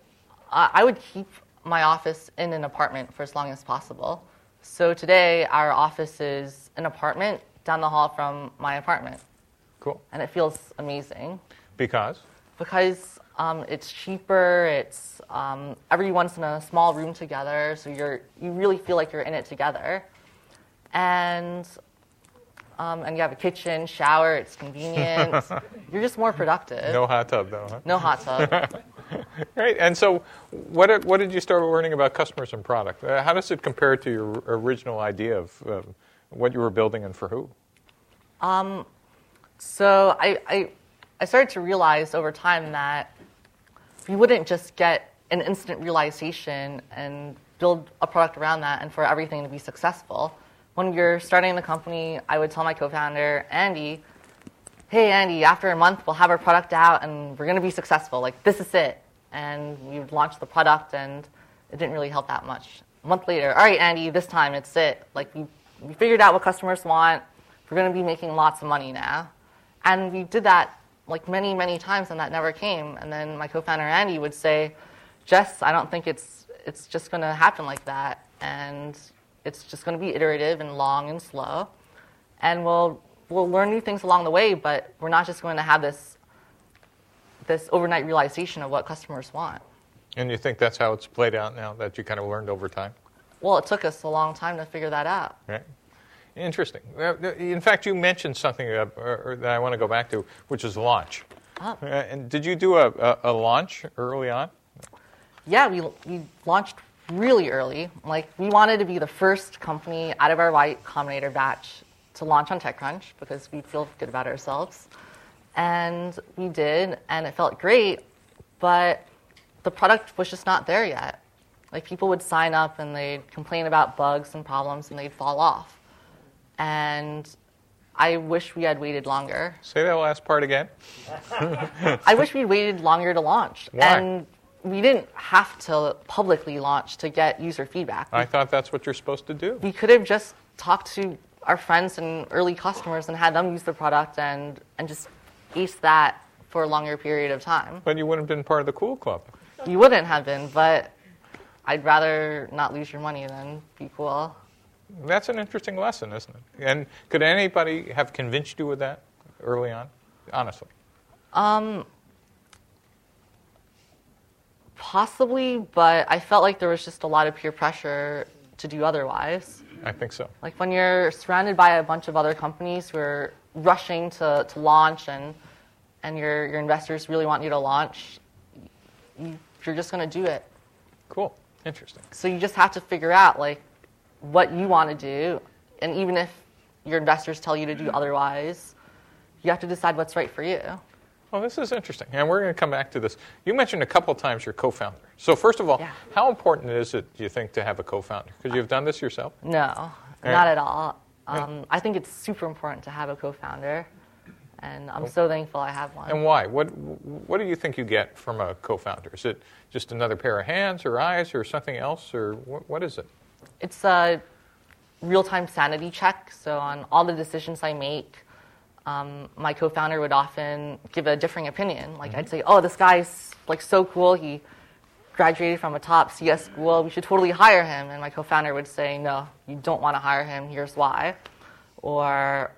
[SPEAKER 3] uh, I would keep my office in an apartment for as long as possible. So today, our office is an apartment down the hall from my apartment,
[SPEAKER 2] Cool.
[SPEAKER 3] and it feels amazing
[SPEAKER 2] Because?
[SPEAKER 3] because um, it's cheaper. It's um, everyone's in a small room together, so you're you really feel like you're in it together, and um, and you have a kitchen, shower. It's convenient. you're just more productive.
[SPEAKER 2] No hot tub, though, huh?
[SPEAKER 3] No hot tub.
[SPEAKER 2] Right. And so, what did, what did you start learning about customers and product? Uh, how does it compare to your original idea of um, what you were building and for who?
[SPEAKER 3] So I, I, I started to realize over time that we wouldn't just get an instant realization and build a product around that and for everything to be successful. When we were starting the company, I would tell my co-founder, Andy, hey, Andy, after a month, we'll have our product out and we're going to be successful. Like, this is it. And we would launch the product and it didn't really help that much. A month later, all right, Andy, this time it's it. Like, we, we figured out what customers want. We're going to be making lots of money now. And we did that like many, many times and that never came. And then my co-founder, Andy, would say, Jess, I don't think it's, it's just going to happen like that. And it's just going to be iterative and long and slow. And we'll, we'll learn new things along the way, but we're not just going to have this, this overnight realization of what customers want.
[SPEAKER 2] And you think that's how it's played out now that you kind of learned over time?
[SPEAKER 3] Well, it took us a long time to figure that out.
[SPEAKER 2] Right. Interesting. In fact, you mentioned something uh, that I want to go back to, which is launch.
[SPEAKER 3] Oh.
[SPEAKER 2] Uh, and did you do a, a, a launch early on?
[SPEAKER 3] Yeah, we, we launched really early. Like, we wanted to be the first company out of our Y Combinator batch to launch on TechCrunch because we feel good about ourselves. And we did, and it felt great, but the product was just not there yet. Like, people would sign up and they'd complain about bugs and problems and they'd fall off. And I wish we had waited longer.
[SPEAKER 2] Say that last part again.
[SPEAKER 3] I wish we'd waited longer to launch.
[SPEAKER 2] Why?
[SPEAKER 3] And we didn't have to publicly launch to get user feedback.
[SPEAKER 2] I thought that's what you're supposed to do.
[SPEAKER 3] We could have just talked to our friends and early customers and had them use the product and, and just ace that for a longer period of time.
[SPEAKER 2] But you wouldn't have been part of the cool club.
[SPEAKER 3] You wouldn't have been, but I'd rather not lose your money than be cool.
[SPEAKER 2] That's an interesting lesson, isn't it? And could anybody have convinced you with that early on? Honestly.
[SPEAKER 3] Um, Possibly, but I felt like there was just a lot of peer pressure to do otherwise.
[SPEAKER 2] I think so.
[SPEAKER 3] Like when you're surrounded by a bunch of other companies who are rushing to, to launch and, and your, your investors really want you to launch, you, you're just going to do it.
[SPEAKER 2] Cool. Interesting.
[SPEAKER 3] So you just have to figure out like what you want to do. And even if your investors tell you to do otherwise, you have to decide what's right for you.
[SPEAKER 2] Well, this is interesting. And we're going to come back to this. You mentioned a couple times your co founder. So, first of all,
[SPEAKER 3] Yeah.
[SPEAKER 2] how important is it, do you think, to have a co founder? Because you've done this yourself.
[SPEAKER 3] No, not at all. Um, I think it's super important to have a co-founder, and I'm so thankful I have one.
[SPEAKER 2] And why? What, what do you think you get from a co founder? Is it just another pair of hands or eyes or something else? Or what, what is it?
[SPEAKER 3] It's a real-time sanity check. So on all the decisions I make, um, my co-founder would often give a differing opinion. Like I'd say, "Oh, this guy's like so cool. He graduated from a top CS school. We should totally hire him." And my co-founder would say, "No, you don't want to hire him. Here's why." Or,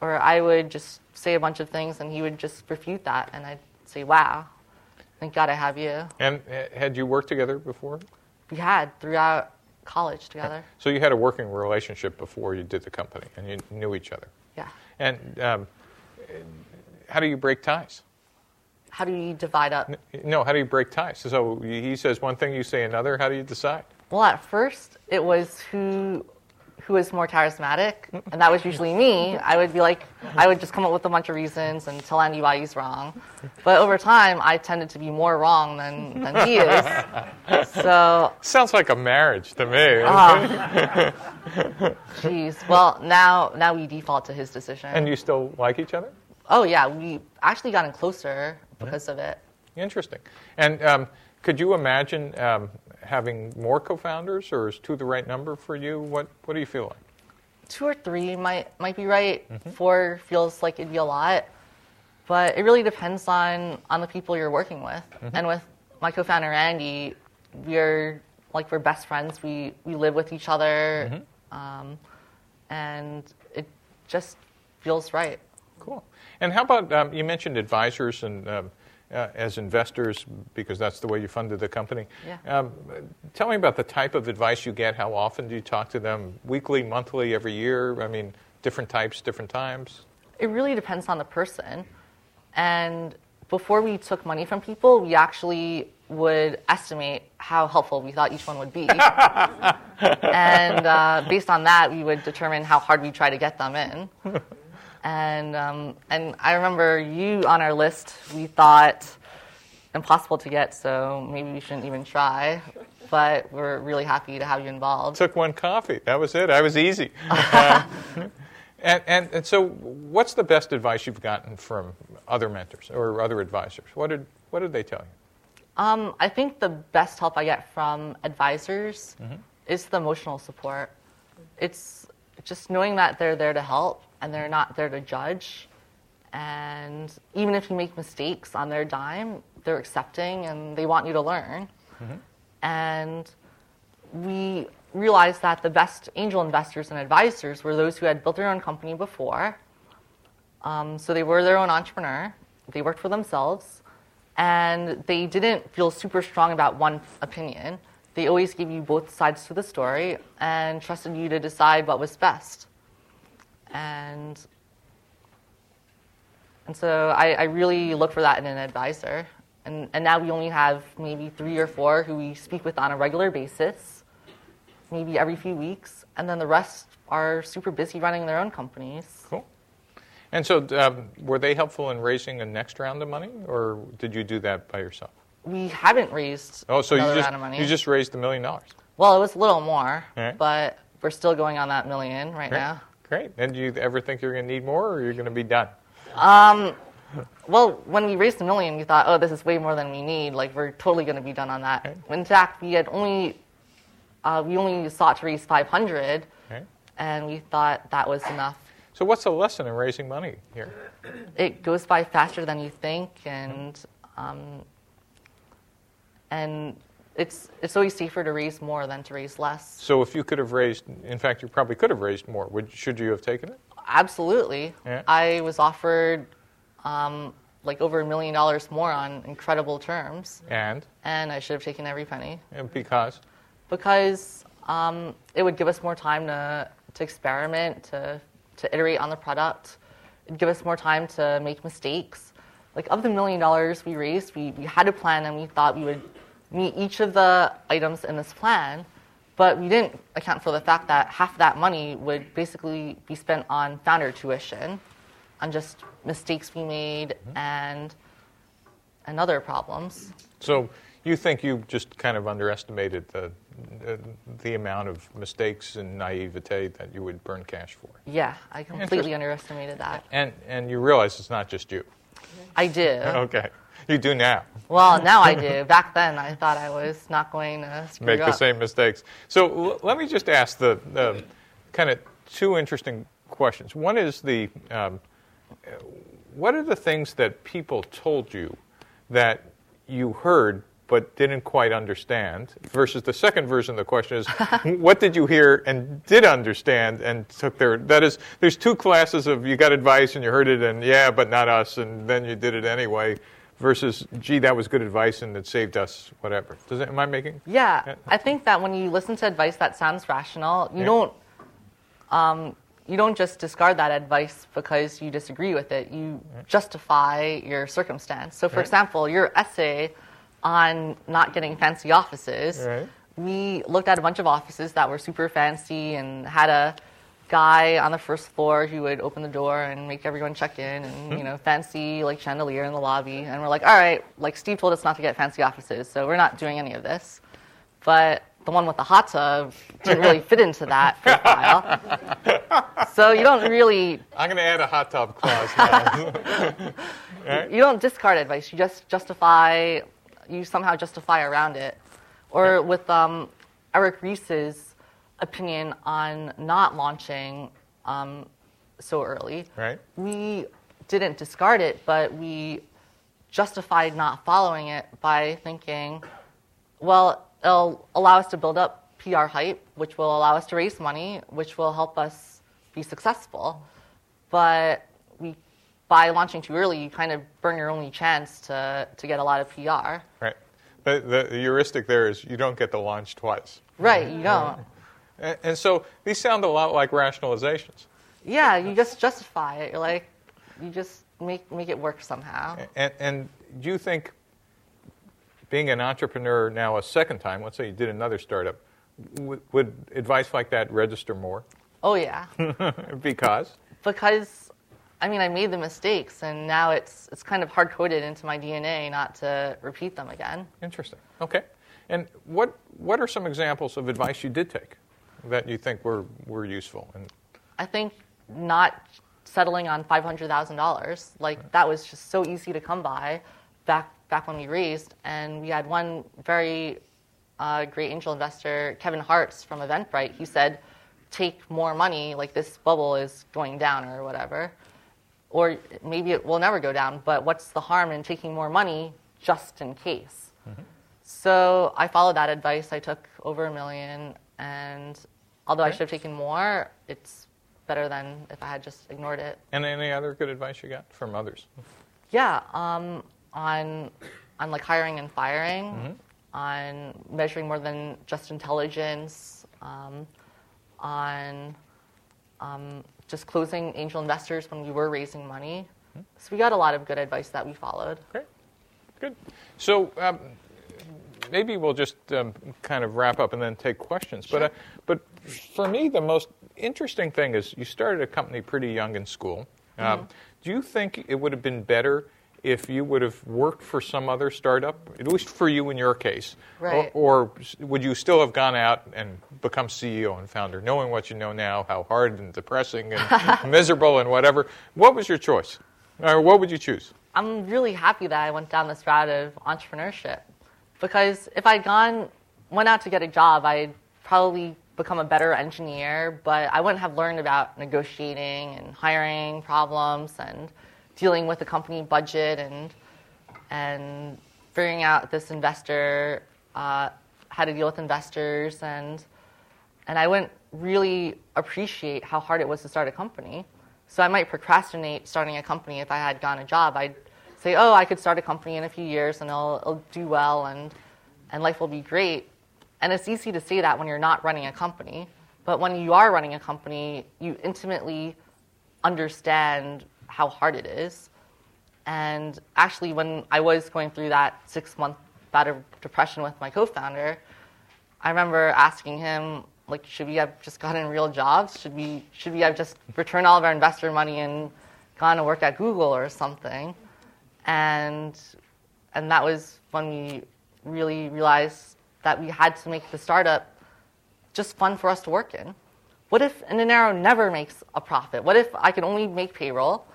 [SPEAKER 3] or I would just say a bunch of things, and he would just refute that, and I'd say, "Wow, thank God I have you."
[SPEAKER 2] And uh, had you worked together before?
[SPEAKER 3] We had throughout college together.
[SPEAKER 2] So you had a working relationship before you did the company and you knew each other.
[SPEAKER 3] Yeah.
[SPEAKER 2] And um, how do you break ties?
[SPEAKER 3] How do you divide up?
[SPEAKER 2] No, how do you break ties? So he says one thing, you say another. How do you decide?
[SPEAKER 3] Well, at first, it was who who was more charismatic, and that was usually me. I would be like, I would just come up with a bunch of reasons and tell Andy why he's wrong. But over time, I tended to be more wrong than, than he is. So,
[SPEAKER 2] Sounds like a marriage to me.
[SPEAKER 3] Ah. geez. Well, now now we default to his decision.
[SPEAKER 2] And you still like each other?
[SPEAKER 3] oh yeah, we actually gotten closer because of it.
[SPEAKER 2] Interesting. And um, could you imagine um, having more co-founders, or is two the right number for you? What What do you feel like?
[SPEAKER 3] two or three might might be right. Four feels like it'd be a lot, but it really depends on on the people you're working with. And with my co-founder Andy, we're like we're best friends. We we live with each other, um, and it just feels right.
[SPEAKER 2] Cool. And how about um, you mentioned advisors and um, uh, as investors because that's the way you funded the company.
[SPEAKER 3] Yeah.
[SPEAKER 2] Um, tell me about the type of advice you get. How often do you talk to them? Weekly, monthly, every year? I mean, different types, different times.
[SPEAKER 3] It really depends on the person. And before we took money from people, we actually would estimate how helpful we thought each one would be. and uh, based on that, we would determine how hard we try to get them in. And, um, and I remember you on our list, we thought impossible to get, so maybe we shouldn't even try. But we're really happy to have you involved.
[SPEAKER 2] Took one coffee. That was it. I was easy. Uh, and, and, and so, what's the best advice you've gotten from other mentors or other advisors? What did, what did they tell you?
[SPEAKER 3] Um, I think the best help I get from advisors is the emotional support. It's just knowing that they're there to help and they're not there to judge. And even if you make mistakes on their dime, they're accepting and they want you to learn. And we realized that the best angel investors and advisors were those who had built their own company before. Um, so they were their own entrepreneur, they worked for themselves, and they didn't feel super strong about one opinion. They always gave you both sides to the story and trusted you to decide what was best. And and so I, I really look for that in an advisor. And, and now we only have maybe three or four who we speak with on a regular basis, maybe every few weeks, and then the rest are super busy running their own companies.
[SPEAKER 2] Cool. And so, um, were they helpful in raising a next round of money, or did you do that by yourself?
[SPEAKER 3] We haven't raised
[SPEAKER 2] Oh, so you just
[SPEAKER 3] round of money.
[SPEAKER 2] you just raised a million dollars.
[SPEAKER 3] well, it was a little more,
[SPEAKER 2] Alright.
[SPEAKER 3] but we're still going on that million right
[SPEAKER 2] Great.
[SPEAKER 3] now.
[SPEAKER 2] Great. And do you ever think you're going to need more, or you're going to be done?
[SPEAKER 3] Well, when we raised a million, we thought, oh, this is way more than we need. Like we're totally going to be done on that.
[SPEAKER 2] Okay.
[SPEAKER 3] In fact, we had only uh, we only sought to raise 500,
[SPEAKER 2] Okay.
[SPEAKER 3] and we thought that was enough.
[SPEAKER 2] So, what's the lesson in raising money here?
[SPEAKER 3] It goes by faster than you think, and um, and it's it's always safer to raise more than to raise less.
[SPEAKER 2] So, if you could have raised, in fact, you probably could have raised more. Would should you have taken it?
[SPEAKER 3] Absolutely.
[SPEAKER 2] Yeah.
[SPEAKER 3] I was offered um, like over a million dollars more on incredible terms,
[SPEAKER 2] And,
[SPEAKER 3] and I should have taken every penny.
[SPEAKER 2] and because
[SPEAKER 3] because um, it would give us more time to, to experiment, to, to iterate on the product. It'd give us more time to make mistakes. Like, of the million dollars we raised, we, we had a plan and we thought we would meet each of the items in this plan, but we didn't account for the fact that half that money would basically be spent on founder tuition, on just mistakes we made mm-hmm. and, and other problems.
[SPEAKER 2] so you think you just kind of underestimated the the, the amount of mistakes and naivete that you would burn cash for,
[SPEAKER 3] Yeah, I completely underestimated that.
[SPEAKER 2] and and you realize it's not just you.
[SPEAKER 3] I do.
[SPEAKER 2] Okay, you do now.
[SPEAKER 3] Well, now I do. Back then, I thought I was not going to screw
[SPEAKER 2] make
[SPEAKER 3] up.
[SPEAKER 2] the same mistakes. So l- let me just ask the, the kind of two interesting questions. One is the um, uh, what are the things that people told you that you heard but didn't quite understand? Versus the second version of the question is what did you hear and did understand and took their that is there's two classes of you got advice and you heard it and yeah but not us and then you did it anyway. Versus, gee, that was good advice and it saved us, whatever. Does it, am I making?
[SPEAKER 3] Yeah,
[SPEAKER 2] Yeah.
[SPEAKER 3] I think that when you listen to advice that sounds rational, you
[SPEAKER 2] Yeah.
[SPEAKER 3] don't um, you don't just discard that advice because you disagree with it. You justify your circumstance. So, for
[SPEAKER 2] Right.
[SPEAKER 3] example, your essay on not getting fancy offices,
[SPEAKER 2] Right.
[SPEAKER 3] we looked at a bunch of offices that were super fancy and had a guy on the first floor who would open the door and make everyone check in and you know fancy like chandelier in the lobby and we're like all right like steve told us not to get fancy offices so we're not doing any of this but the one with the hot tub didn't really fit into that profile so you don't really
[SPEAKER 2] I'm going to add a hot tub clause now.
[SPEAKER 3] you don't discard advice. You just justify. You somehow justify around it. Or with um, Eric Ries's opinion on not launching um, so early,
[SPEAKER 2] right?
[SPEAKER 3] we didn't discard it, but we justified not following it by thinking, well, it'll allow us to build up PR hype, which will allow us to raise money, which will help us be successful. But we, by launching too early, you kind of burn your only chance to, to get a lot of PR.
[SPEAKER 2] Right. But the, the heuristic there is you don't get to launch twice.
[SPEAKER 3] Right, you don't.
[SPEAKER 2] And, and so these sound a lot like rationalizations.
[SPEAKER 3] Yeah, you just justify it. You're like, you just make, make it work somehow.
[SPEAKER 2] And, and do you think being an entrepreneur now a second time, let's say you did another startup, would, would advice like that register more?
[SPEAKER 3] Oh, yeah.
[SPEAKER 2] because?
[SPEAKER 3] because I mean I made the mistakes and now it's it's kind of hard coded into my DNA not to repeat them again.
[SPEAKER 2] Interesting. Okay. And what what are some examples of advice you did take that you think were were useful? And
[SPEAKER 3] I think not settling on five hundred thousand dollars like that was just so easy to come by back back when we raised and we had one very uh, great angel investor Kevin Hartz from Eventbrite. He said take more money, like this bubble is going down or whatever. Or maybe it will never go down, but what's the harm in taking more money just in case? Mm-hmm. So I followed that advice. I took over a million, and although okay. I should have taken more, it's better than if I had just ignored it.
[SPEAKER 2] And any other good advice you got from others?
[SPEAKER 3] Yeah, um, on on like hiring and firing, mm-hmm. on measuring more than just intelligence. Um, on um, just closing angel investors when we were raising money. Mm-hmm. So we got a lot of good advice that we followed.
[SPEAKER 2] Great, good. So um, maybe we'll just um, kind of wrap up and then take questions. Sure. But uh, but for me, the most interesting thing is you started a company pretty young in school. mm-hmm. Do you think it would have been better if you would have worked for some other startup, at least for you in your case,
[SPEAKER 3] right.
[SPEAKER 2] or, or, would you still have gone out and become CEO and founder, knowing what you know now, how hard and depressing and miserable and whatever? What was your choice, or what would you choose?
[SPEAKER 3] I'm really happy that I went down this route of entrepreneurship, because if I'd gone went out to get a job, I'd probably become a better engineer, but I wouldn't have learned about negotiating and hiring problems and dealing with the company budget and and figuring out this investor uh, how to deal with investors and and I wouldn't really appreciate how hard it was to start a company. So I might procrastinate starting a company if I had gotten a job. I'd say, oh, I could start a company in a few years and it'll, it'll do well and and life will be great. And it's easy to say that when you're not running a company. But when you are running a company, you intimately understand how hard it is. And actually, when I was going through that six month bout of depression with my co founder, I remember asking him, like, should we have just gotten real jobs? Should we, should we have just returned all of our investor money and gone to work at Google or something? And, and that was when we really realized that we had to make the startup just fun for us to work in. What if Indinero never makes a profit? What if I can only make payroll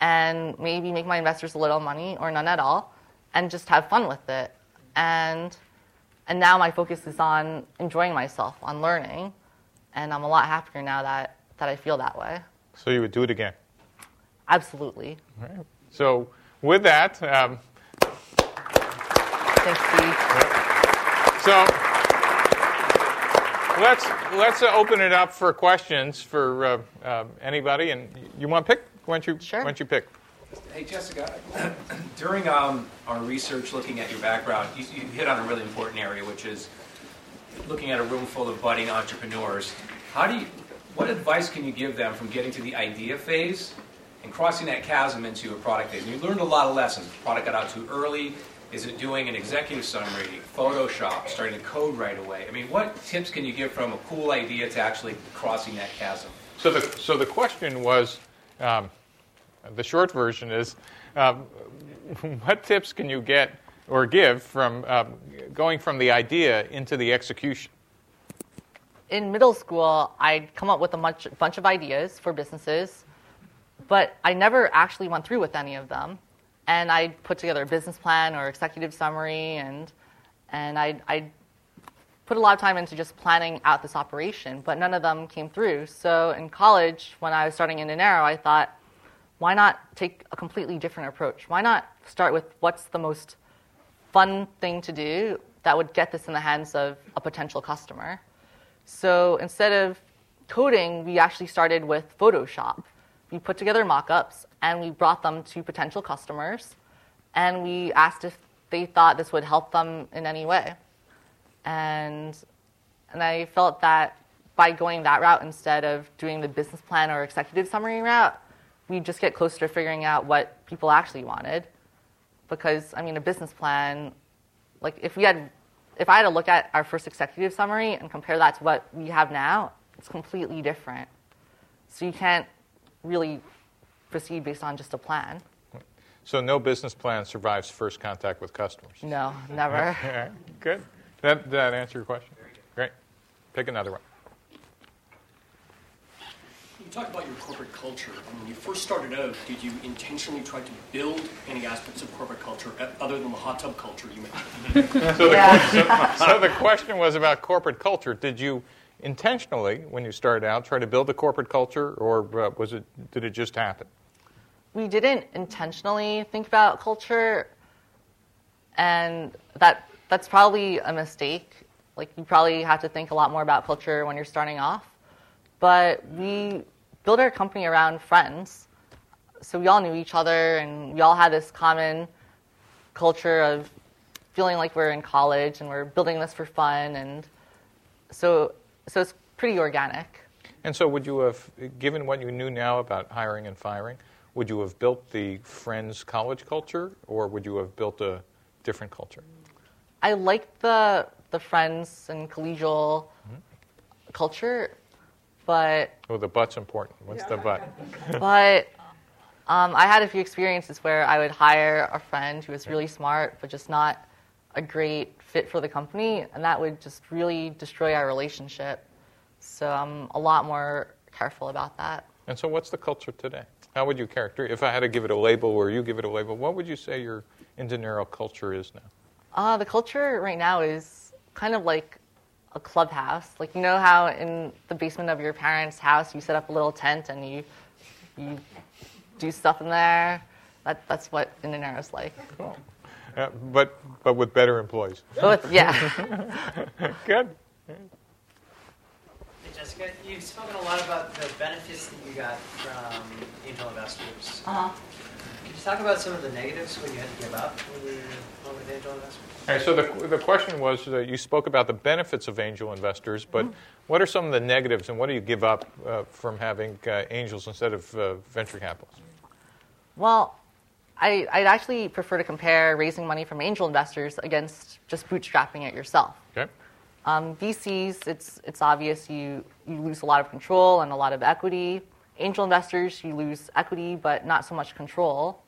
[SPEAKER 3] and maybe make my investors a little money or none at all and just have fun with it. And and now my focus is on enjoying myself, on learning, and I'm a lot happier now that, that I feel that way.
[SPEAKER 2] So you would do it again?
[SPEAKER 3] Absolutely.
[SPEAKER 2] Right. So with that, um,
[SPEAKER 3] thanks, Steve.
[SPEAKER 2] So let's let's uh, open it up for questions for uh, uh, anybody, and you want to pick? Why don't you,
[SPEAKER 3] sure.
[SPEAKER 2] why don't you pick?
[SPEAKER 4] Hey, Jessica, during um, our research looking at your background, you, you, hit on a really important area, which is looking at a room full of budding entrepreneurs. How do you, what advice can you give them from getting to the idea phase and crossing that chasm into a product phase? And you learned a lot of lessons. The product got out too early. Is it doing an executive summary, Photoshop, starting to code right away? I mean, what tips can you give from a cool idea to actually crossing that chasm?
[SPEAKER 2] So the, so the question was, um, the short version is um, what tips can you get or give from um, going from the idea into the execution?
[SPEAKER 3] In middle school, I'd come up with a bunch, bunch of ideas for businesses, but I never actually went through with any of them. And I'd put together a business plan or executive summary, and, and I'd, I'd put a lot of time into just planning out this operation, but none of them came through. So in college, when I was starting in Indinero, I thought, why not take a completely different approach? Why not start with what's the most fun thing to do that would get this in the hands of a potential customer. So instead of coding, we actually started with Photoshop. We put together mock ups and we brought them to potential customers and we asked if they thought this would help them in any way. And, and I felt that by going that route instead of doing the business plan or executive summary route, we just get closer to figuring out what people actually wanted. Because, I mean, a business plan, like if we had, if I had to look at our first executive summary and compare that to what we have now, it's completely different. So you can't really proceed based on just a plan.
[SPEAKER 2] So no business plan survives first contact with customers.
[SPEAKER 3] No, never.
[SPEAKER 2] Good. That, did that answer your question? Great. Pick another one.
[SPEAKER 5] You talked about your corporate culture. When you first started out, did you intentionally try to build any aspects of corporate culture other than the hot tub culture you mentioned?
[SPEAKER 2] so, the, so, so the question was about corporate culture. Did you intentionally, when you started out, try to build a corporate culture, or uh, was it did it just happen?
[SPEAKER 3] We didn't intentionally think about culture, and that that's probably a mistake. Like you probably have to think a lot more about culture when you're starting off. But we built our company around friends. So we all knew each other and we all had this common culture of feeling like we're in college and we're building this for fun and so so it's pretty organic.
[SPEAKER 2] And so would you have given what you knew now about hiring and firing, would you have built the friends college culture or would you have built a different culture?
[SPEAKER 3] I liked the the friends and collegial mm-hmm. culture but
[SPEAKER 2] oh, the butt's important. What's yeah. the butt?
[SPEAKER 3] but um, I had a few experiences where I would hire a friend who was really smart, but just not a great fit for the company, and that would just really destroy our relationship. So I'm a lot more careful about that.
[SPEAKER 2] And so, what's the culture today? How would you characterize? If I had to give it a label, or you give it a label, what would you say your Indinero culture is now?
[SPEAKER 3] Uh, the culture right now is kind of like a clubhouse. Like you know how in the basement of your parents' house you set up a little tent and you you do stuff in there. That, that's what Indinero's like.
[SPEAKER 2] Cool. Uh, but but with better employees.
[SPEAKER 3] But yeah.
[SPEAKER 2] Good.
[SPEAKER 6] Hey Jessica, you've spoken a lot about the benefits that you got from angel investors.
[SPEAKER 3] Uh-huh.
[SPEAKER 6] Can you talk about some of the negatives when you had to give up when you were with angel investors?
[SPEAKER 2] Right, so the, the question was that you spoke about the benefits of angel investors, but mm-hmm. what are some of the negatives and what do you give up uh, from having uh, angels instead of uh, venture capitalists?
[SPEAKER 3] Well, I, I, would actually prefer to compare raising money from angel investors against just bootstrapping it yourself. Um, VCs, it's, it's obvious you, you lose a lot of control and a lot of equity. Angel investors, you lose equity but not so much control.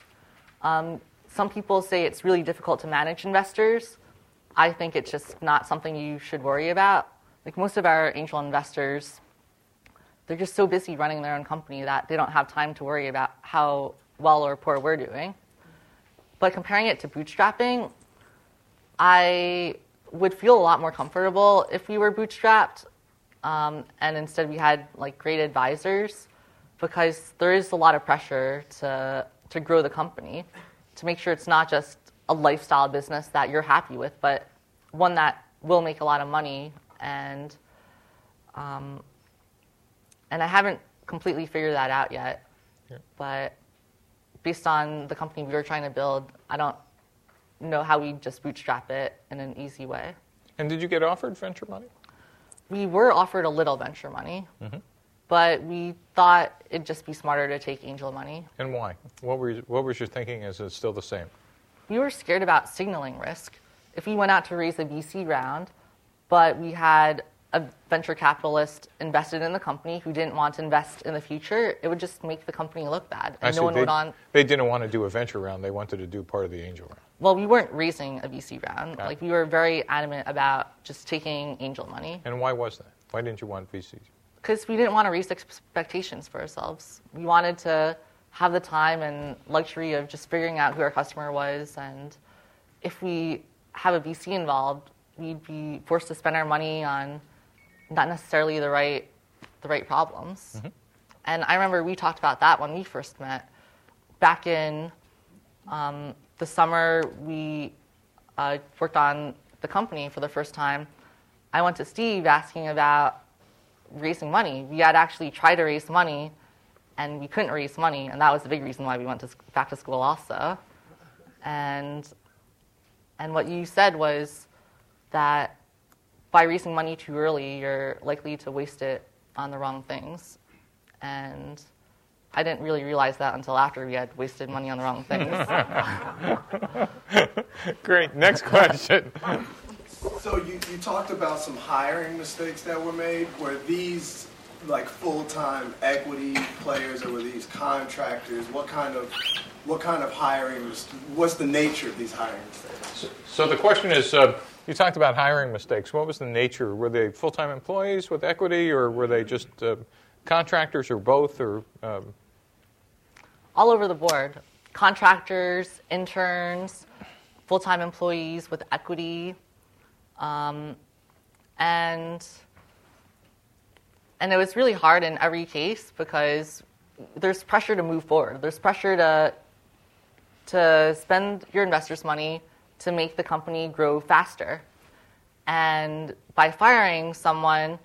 [SPEAKER 3] Um, some people say it's really difficult to manage investors. I think it's just not something you should worry about. Like most of our angel investors, they're just so busy running their own company that they don't have time to worry about how well or poor we're doing. But comparing it to bootstrapping, I would feel a lot more comfortable if we were bootstrapped um, and instead we had like great advisors because there is a lot of pressure to, to grow the company to make sure it's not just a lifestyle business that you're happy with, but one that will make a lot of money. And um, and I haven't completely figured that out yet. Yeah. But based on the company we were trying to build, I don't know how we just bootstrap it in an easy way.
[SPEAKER 2] And did you get offered venture money?
[SPEAKER 3] We were offered a little venture money. Mm-hmm but we thought it'd just be smarter to take angel money.
[SPEAKER 2] And why? What, were you, what was your thinking? Is it still the same?
[SPEAKER 3] We were scared about signaling risk. If we went out to raise a VC round, but we had a venture capitalist invested in the company who didn't want to invest in the future, it would just make the company look bad.
[SPEAKER 2] And no one they, would on. They didn't want to do a venture round; they wanted to do part of the angel round.
[SPEAKER 3] Well, we weren't raising a VC round. Like we were very adamant about just taking angel money.
[SPEAKER 2] And why was that? Why didn't you want VCs?
[SPEAKER 3] because we didn't want to raise expectations for ourselves. We wanted to have the time and luxury of just figuring out who our customer was. And if we have a VC involved, we'd be forced to spend our money on not necessarily the right, the right problems. Mm-hmm. And I remember we talked about that when we first met. Back in um, the summer, we uh, worked on the company for the first time, I went to Steve asking about raising money. We had actually tried to raise money, and we couldn't raise money, and that was the big reason why we went to, back to school also. And and what you said was that by raising money too early, you're likely to waste it on the wrong things. And I didn't really realize that until after we had wasted money on the wrong things.
[SPEAKER 2] Great. Next question.
[SPEAKER 7] So you, you talked about some hiring mistakes that were made. Were these like full-time equity players or were these contractors? What kind of what kind of hiring? Was what's the nature of these hiring mistakes?
[SPEAKER 2] So, so the question is, uh, you talked about hiring mistakes. What was the nature? Were they full-time employees with equity, or were they just uh, contractors, or both, or um...
[SPEAKER 3] all over the board? Contractors, interns, full-time employees with equity, um, and and it was really hard in every case because there's pressure to move forward. There's pressure to to spend your investors' money to make the company grow faster. And by firing someone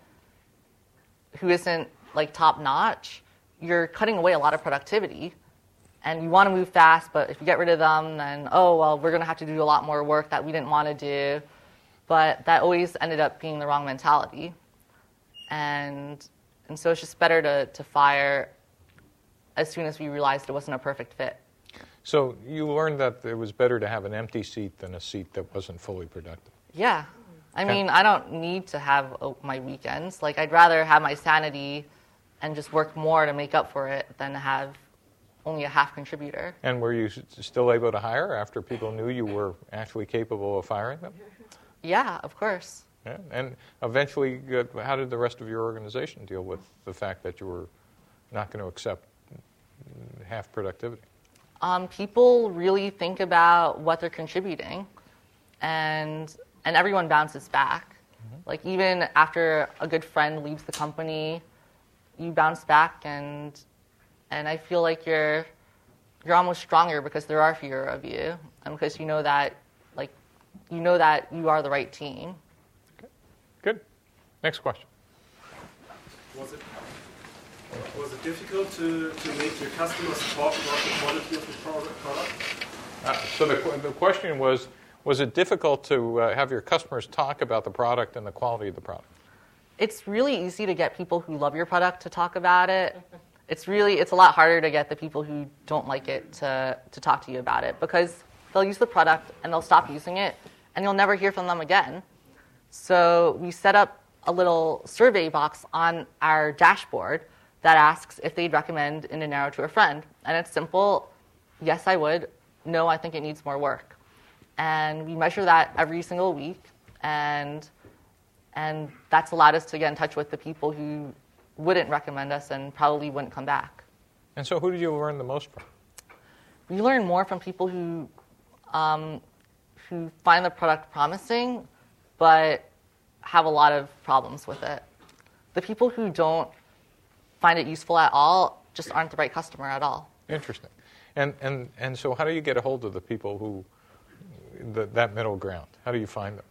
[SPEAKER 3] who isn't like top notch, you're cutting away a lot of productivity. And you want to move fast, but if you get rid of them, then oh well, we're going to have to do a lot more work that we didn't want to do. But that always ended up being the wrong mentality. And and so it's just better to, to fire as soon as we realized it wasn't a perfect fit.
[SPEAKER 2] So you learned that it was better to have an empty seat than a seat that wasn't fully productive.
[SPEAKER 3] Yeah. I mean, I don't need to have uh, my weekends. Like, I'd rather have my sanity and just work more to make up for it than have only a half contributor.
[SPEAKER 2] And were you still able to hire after people knew you were actually capable of firing them?
[SPEAKER 3] Yeah, of course.
[SPEAKER 2] Yeah. And eventually, how did the rest of your organization deal with the fact that you were not going to accept half productivity?
[SPEAKER 3] Um, people really think about what they're contributing, and and everyone bounces back. Mm-hmm. Like even after a good friend leaves the company, you bounce back, and and I feel like you're you're almost stronger because there are fewer of you, and because you know that like you know that you are the right team.
[SPEAKER 2] Okay. Good. Next question.
[SPEAKER 8] Was it difficult to, to make your customers talk about the quality of the product?
[SPEAKER 2] Uh, so the, the question was, was it difficult to uh, have your customers talk about the product and the quality of the product?
[SPEAKER 3] It's really easy to get people who love your product to talk about it. It's really it's a lot harder to get the people who don't like it to, to talk to you about it because they'll use the product and they'll stop using it and you'll never hear from them again. So we set up a little survey box on our dashboard that asks if they'd recommend Indinero to a friend. And it's simple yes, I would. No, I think it needs more work. And we measure that every single week. And, and that's allowed us to get in touch with the people who wouldn't recommend us and probably wouldn't come back.
[SPEAKER 2] And so, who did you learn the most from?
[SPEAKER 3] We learn more from people who, um, who find the product promising, but have a lot of problems with it. The people who don't find it useful at all just aren't the right customer at all.
[SPEAKER 2] Interesting. And, and, and so, how do you get a hold of the people who, the, that middle ground? How do you find them?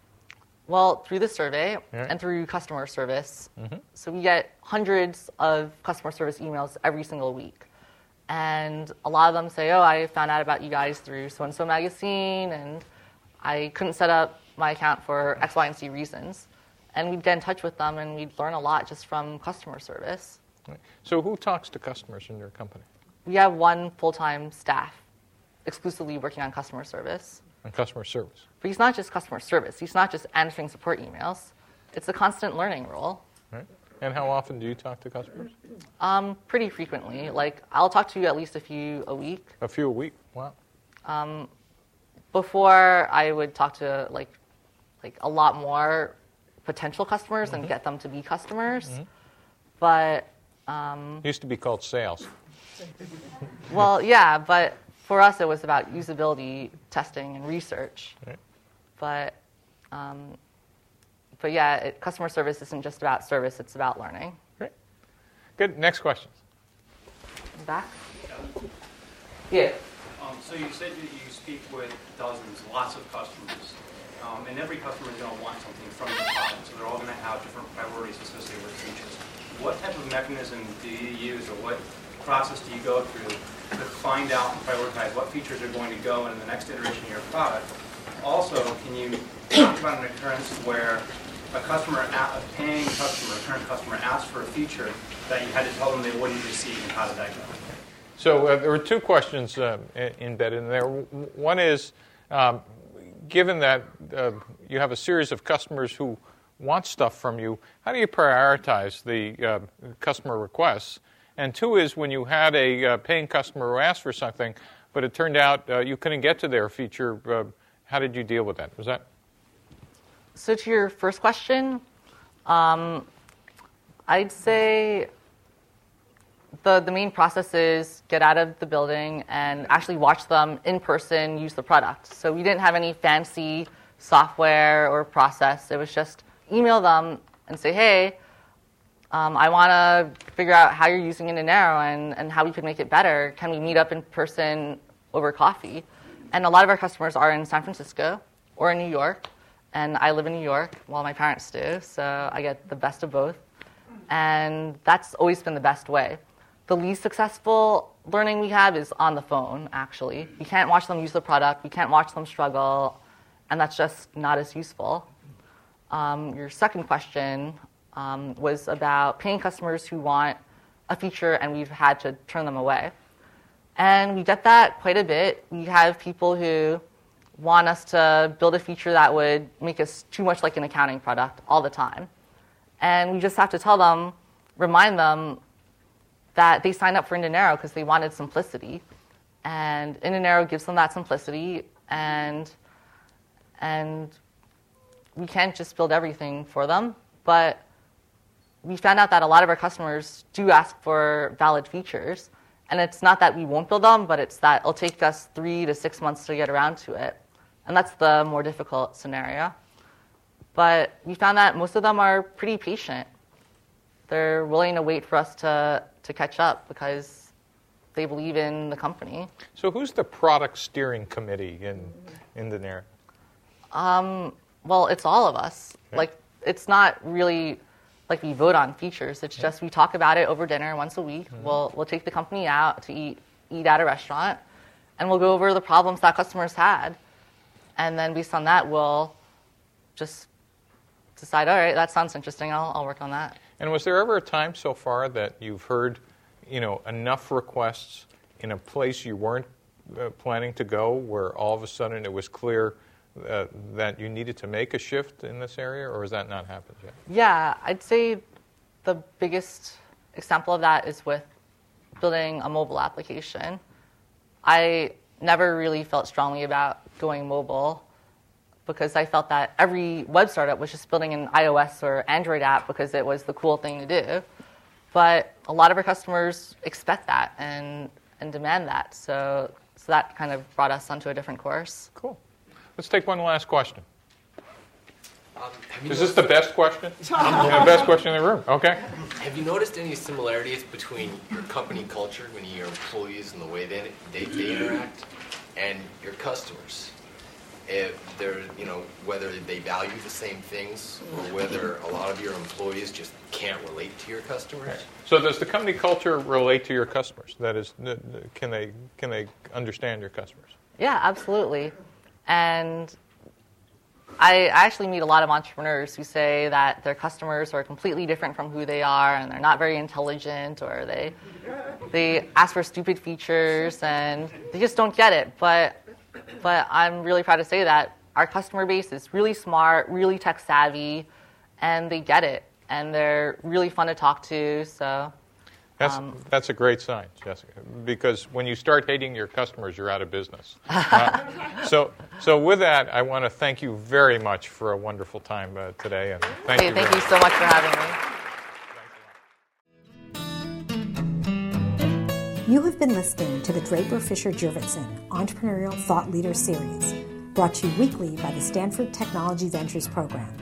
[SPEAKER 3] Well, through the survey yeah. and through customer service. Mm-hmm. So, we get hundreds of customer service emails every single week. And a lot of them say, Oh, I found out about you guys through so and so magazine, and I couldn't set up my account for X, Y, and Z reasons. And we'd get in touch with them and we'd learn a lot just from customer service.
[SPEAKER 2] Right. So, who talks to customers in your company?
[SPEAKER 3] We have one full time staff exclusively working on customer service.
[SPEAKER 2] On customer service.
[SPEAKER 3] But he's not just customer service, he's not just answering support emails. It's a constant learning role.
[SPEAKER 2] Right. And how often do you talk to customers?
[SPEAKER 3] Um, pretty frequently. Like, I'll talk to you at least a few a week.
[SPEAKER 2] A few a week? Wow. Um,
[SPEAKER 3] before, I would talk to like, like a lot more potential customers mm-hmm. and get them to be customers. Mm-hmm. But
[SPEAKER 2] um, Used to be called sales.
[SPEAKER 3] well, yeah, but for us it was about usability testing and research. Right. But, um, but yeah, it, customer service isn't just about service; it's about learning.
[SPEAKER 2] Great. Good. Next question.
[SPEAKER 3] Back. Yeah.
[SPEAKER 8] Um,
[SPEAKER 9] So you said that you speak with dozens, lots of customers, um, and every customer is going to want something from the product. So they're all going to have different priorities associated with features. What type of mechanism do you use, or what process do you go through to find out and prioritize what features are going to go in the next iteration of your product? Also, can you talk about an occurrence where a customer, a paying customer, a current customer asked for a feature that you had to tell them they wouldn't receive, and how did that go?
[SPEAKER 2] So uh, there were two questions uh, embedded in there. One is, um, given that uh, you have a series of customers who want stuff from you, how do you prioritize the uh, customer requests? And two is, when you had a uh, paying customer who asked for something, but it turned out uh, you couldn't get to their feature, how did you deal with that? Was that?
[SPEAKER 3] So to your first question, um, I'd say the, the main process is get out of the building and actually watch them in person use the product. So we didn't have any fancy software or process. It was just email them and say, hey, um, I want to figure out how you're using Indinero and, and how we could make it better. Can we meet up in person over coffee? And a lot of our customers are in San Francisco or in New York. And I live in New York while my parents do, so I get the best of both. And that's always been the best way. The least successful learning we have is on the phone, actually. You can't watch them use the product, you can't watch them struggle, and that's just not as useful. Um, your second question um, was about paying customers who want a feature and we've had to turn them away. And we get that quite a bit. We have people who want us to build a feature that would make us too much like an accounting product all the time. And we just have to tell them, remind them that they signed up for Indinero because they wanted simplicity. And Indinero gives them that simplicity, and, and we can't just build everything for them. But we found out that a lot of our customers do ask for valid features. And it's not that we won't build them, but it's that it'll take us three to six months to get around to it. And that's the more difficult scenario. But we found that most of them are pretty patient. They're willing to wait for us to to catch up because they believe in the company.
[SPEAKER 2] So, who's the product steering committee in in the Indinero?
[SPEAKER 3] Um, well, it's all of us. Okay. Like, it's not really like we vote on features. It's just we talk about it over dinner once a week. Mm-hmm. We'll we'll take the company out to eat eat at a restaurant, and we'll go over the problems that customers had, and then based on that, we'll just decide. All right, that sounds interesting. I'll I'll work on that.
[SPEAKER 2] And was there ever a time so far that you've heard, you know, enough requests in a place you weren't uh, planning to go, where all of a sudden it was clear uh, that you needed to make a shift in this area, or has that not happened yet?
[SPEAKER 3] Yeah, I'd say the biggest example of that is with building a mobile application. I never really felt strongly about going mobile because I felt that every web startup was just building an iOS or Android app because it was the cool thing to do. But a lot of our customers expect that and, and demand that. So, so that kind of brought us onto a different course.
[SPEAKER 2] Cool. Let's take one last question. Um, Is this the best question? the best question in the room. Okay.
[SPEAKER 10] Have you noticed any similarities between your company culture, when your employees and the way they, they, they interact, and your customers? if they're, you know, whether they value the same things or whether a lot of your employees just can't relate to your customers.
[SPEAKER 2] So does the company culture relate to your customers? That is, can they can they understand your customers?
[SPEAKER 3] Yeah, absolutely. And I actually meet a lot of entrepreneurs who say that their customers are completely different from who they are, and they're not very intelligent, or they they ask for stupid features, and they just don't get it. But but I'm really proud to say that our customer base is really smart, really tech savvy, and they get it. And they're really fun to talk to. So
[SPEAKER 2] that's, um, that's a great sign, Jessica, because when you start hating your customers, you're out of business. uh, so, so with that, I want to thank you very much for a wonderful time uh, today, and thank
[SPEAKER 3] hey,
[SPEAKER 2] you.
[SPEAKER 3] Thank you so much for having me.
[SPEAKER 1] You have been listening to the Draper Fisher Jurvetson Entrepreneurial Thought Leader Series, brought to you weekly by the Stanford Technology Ventures Program.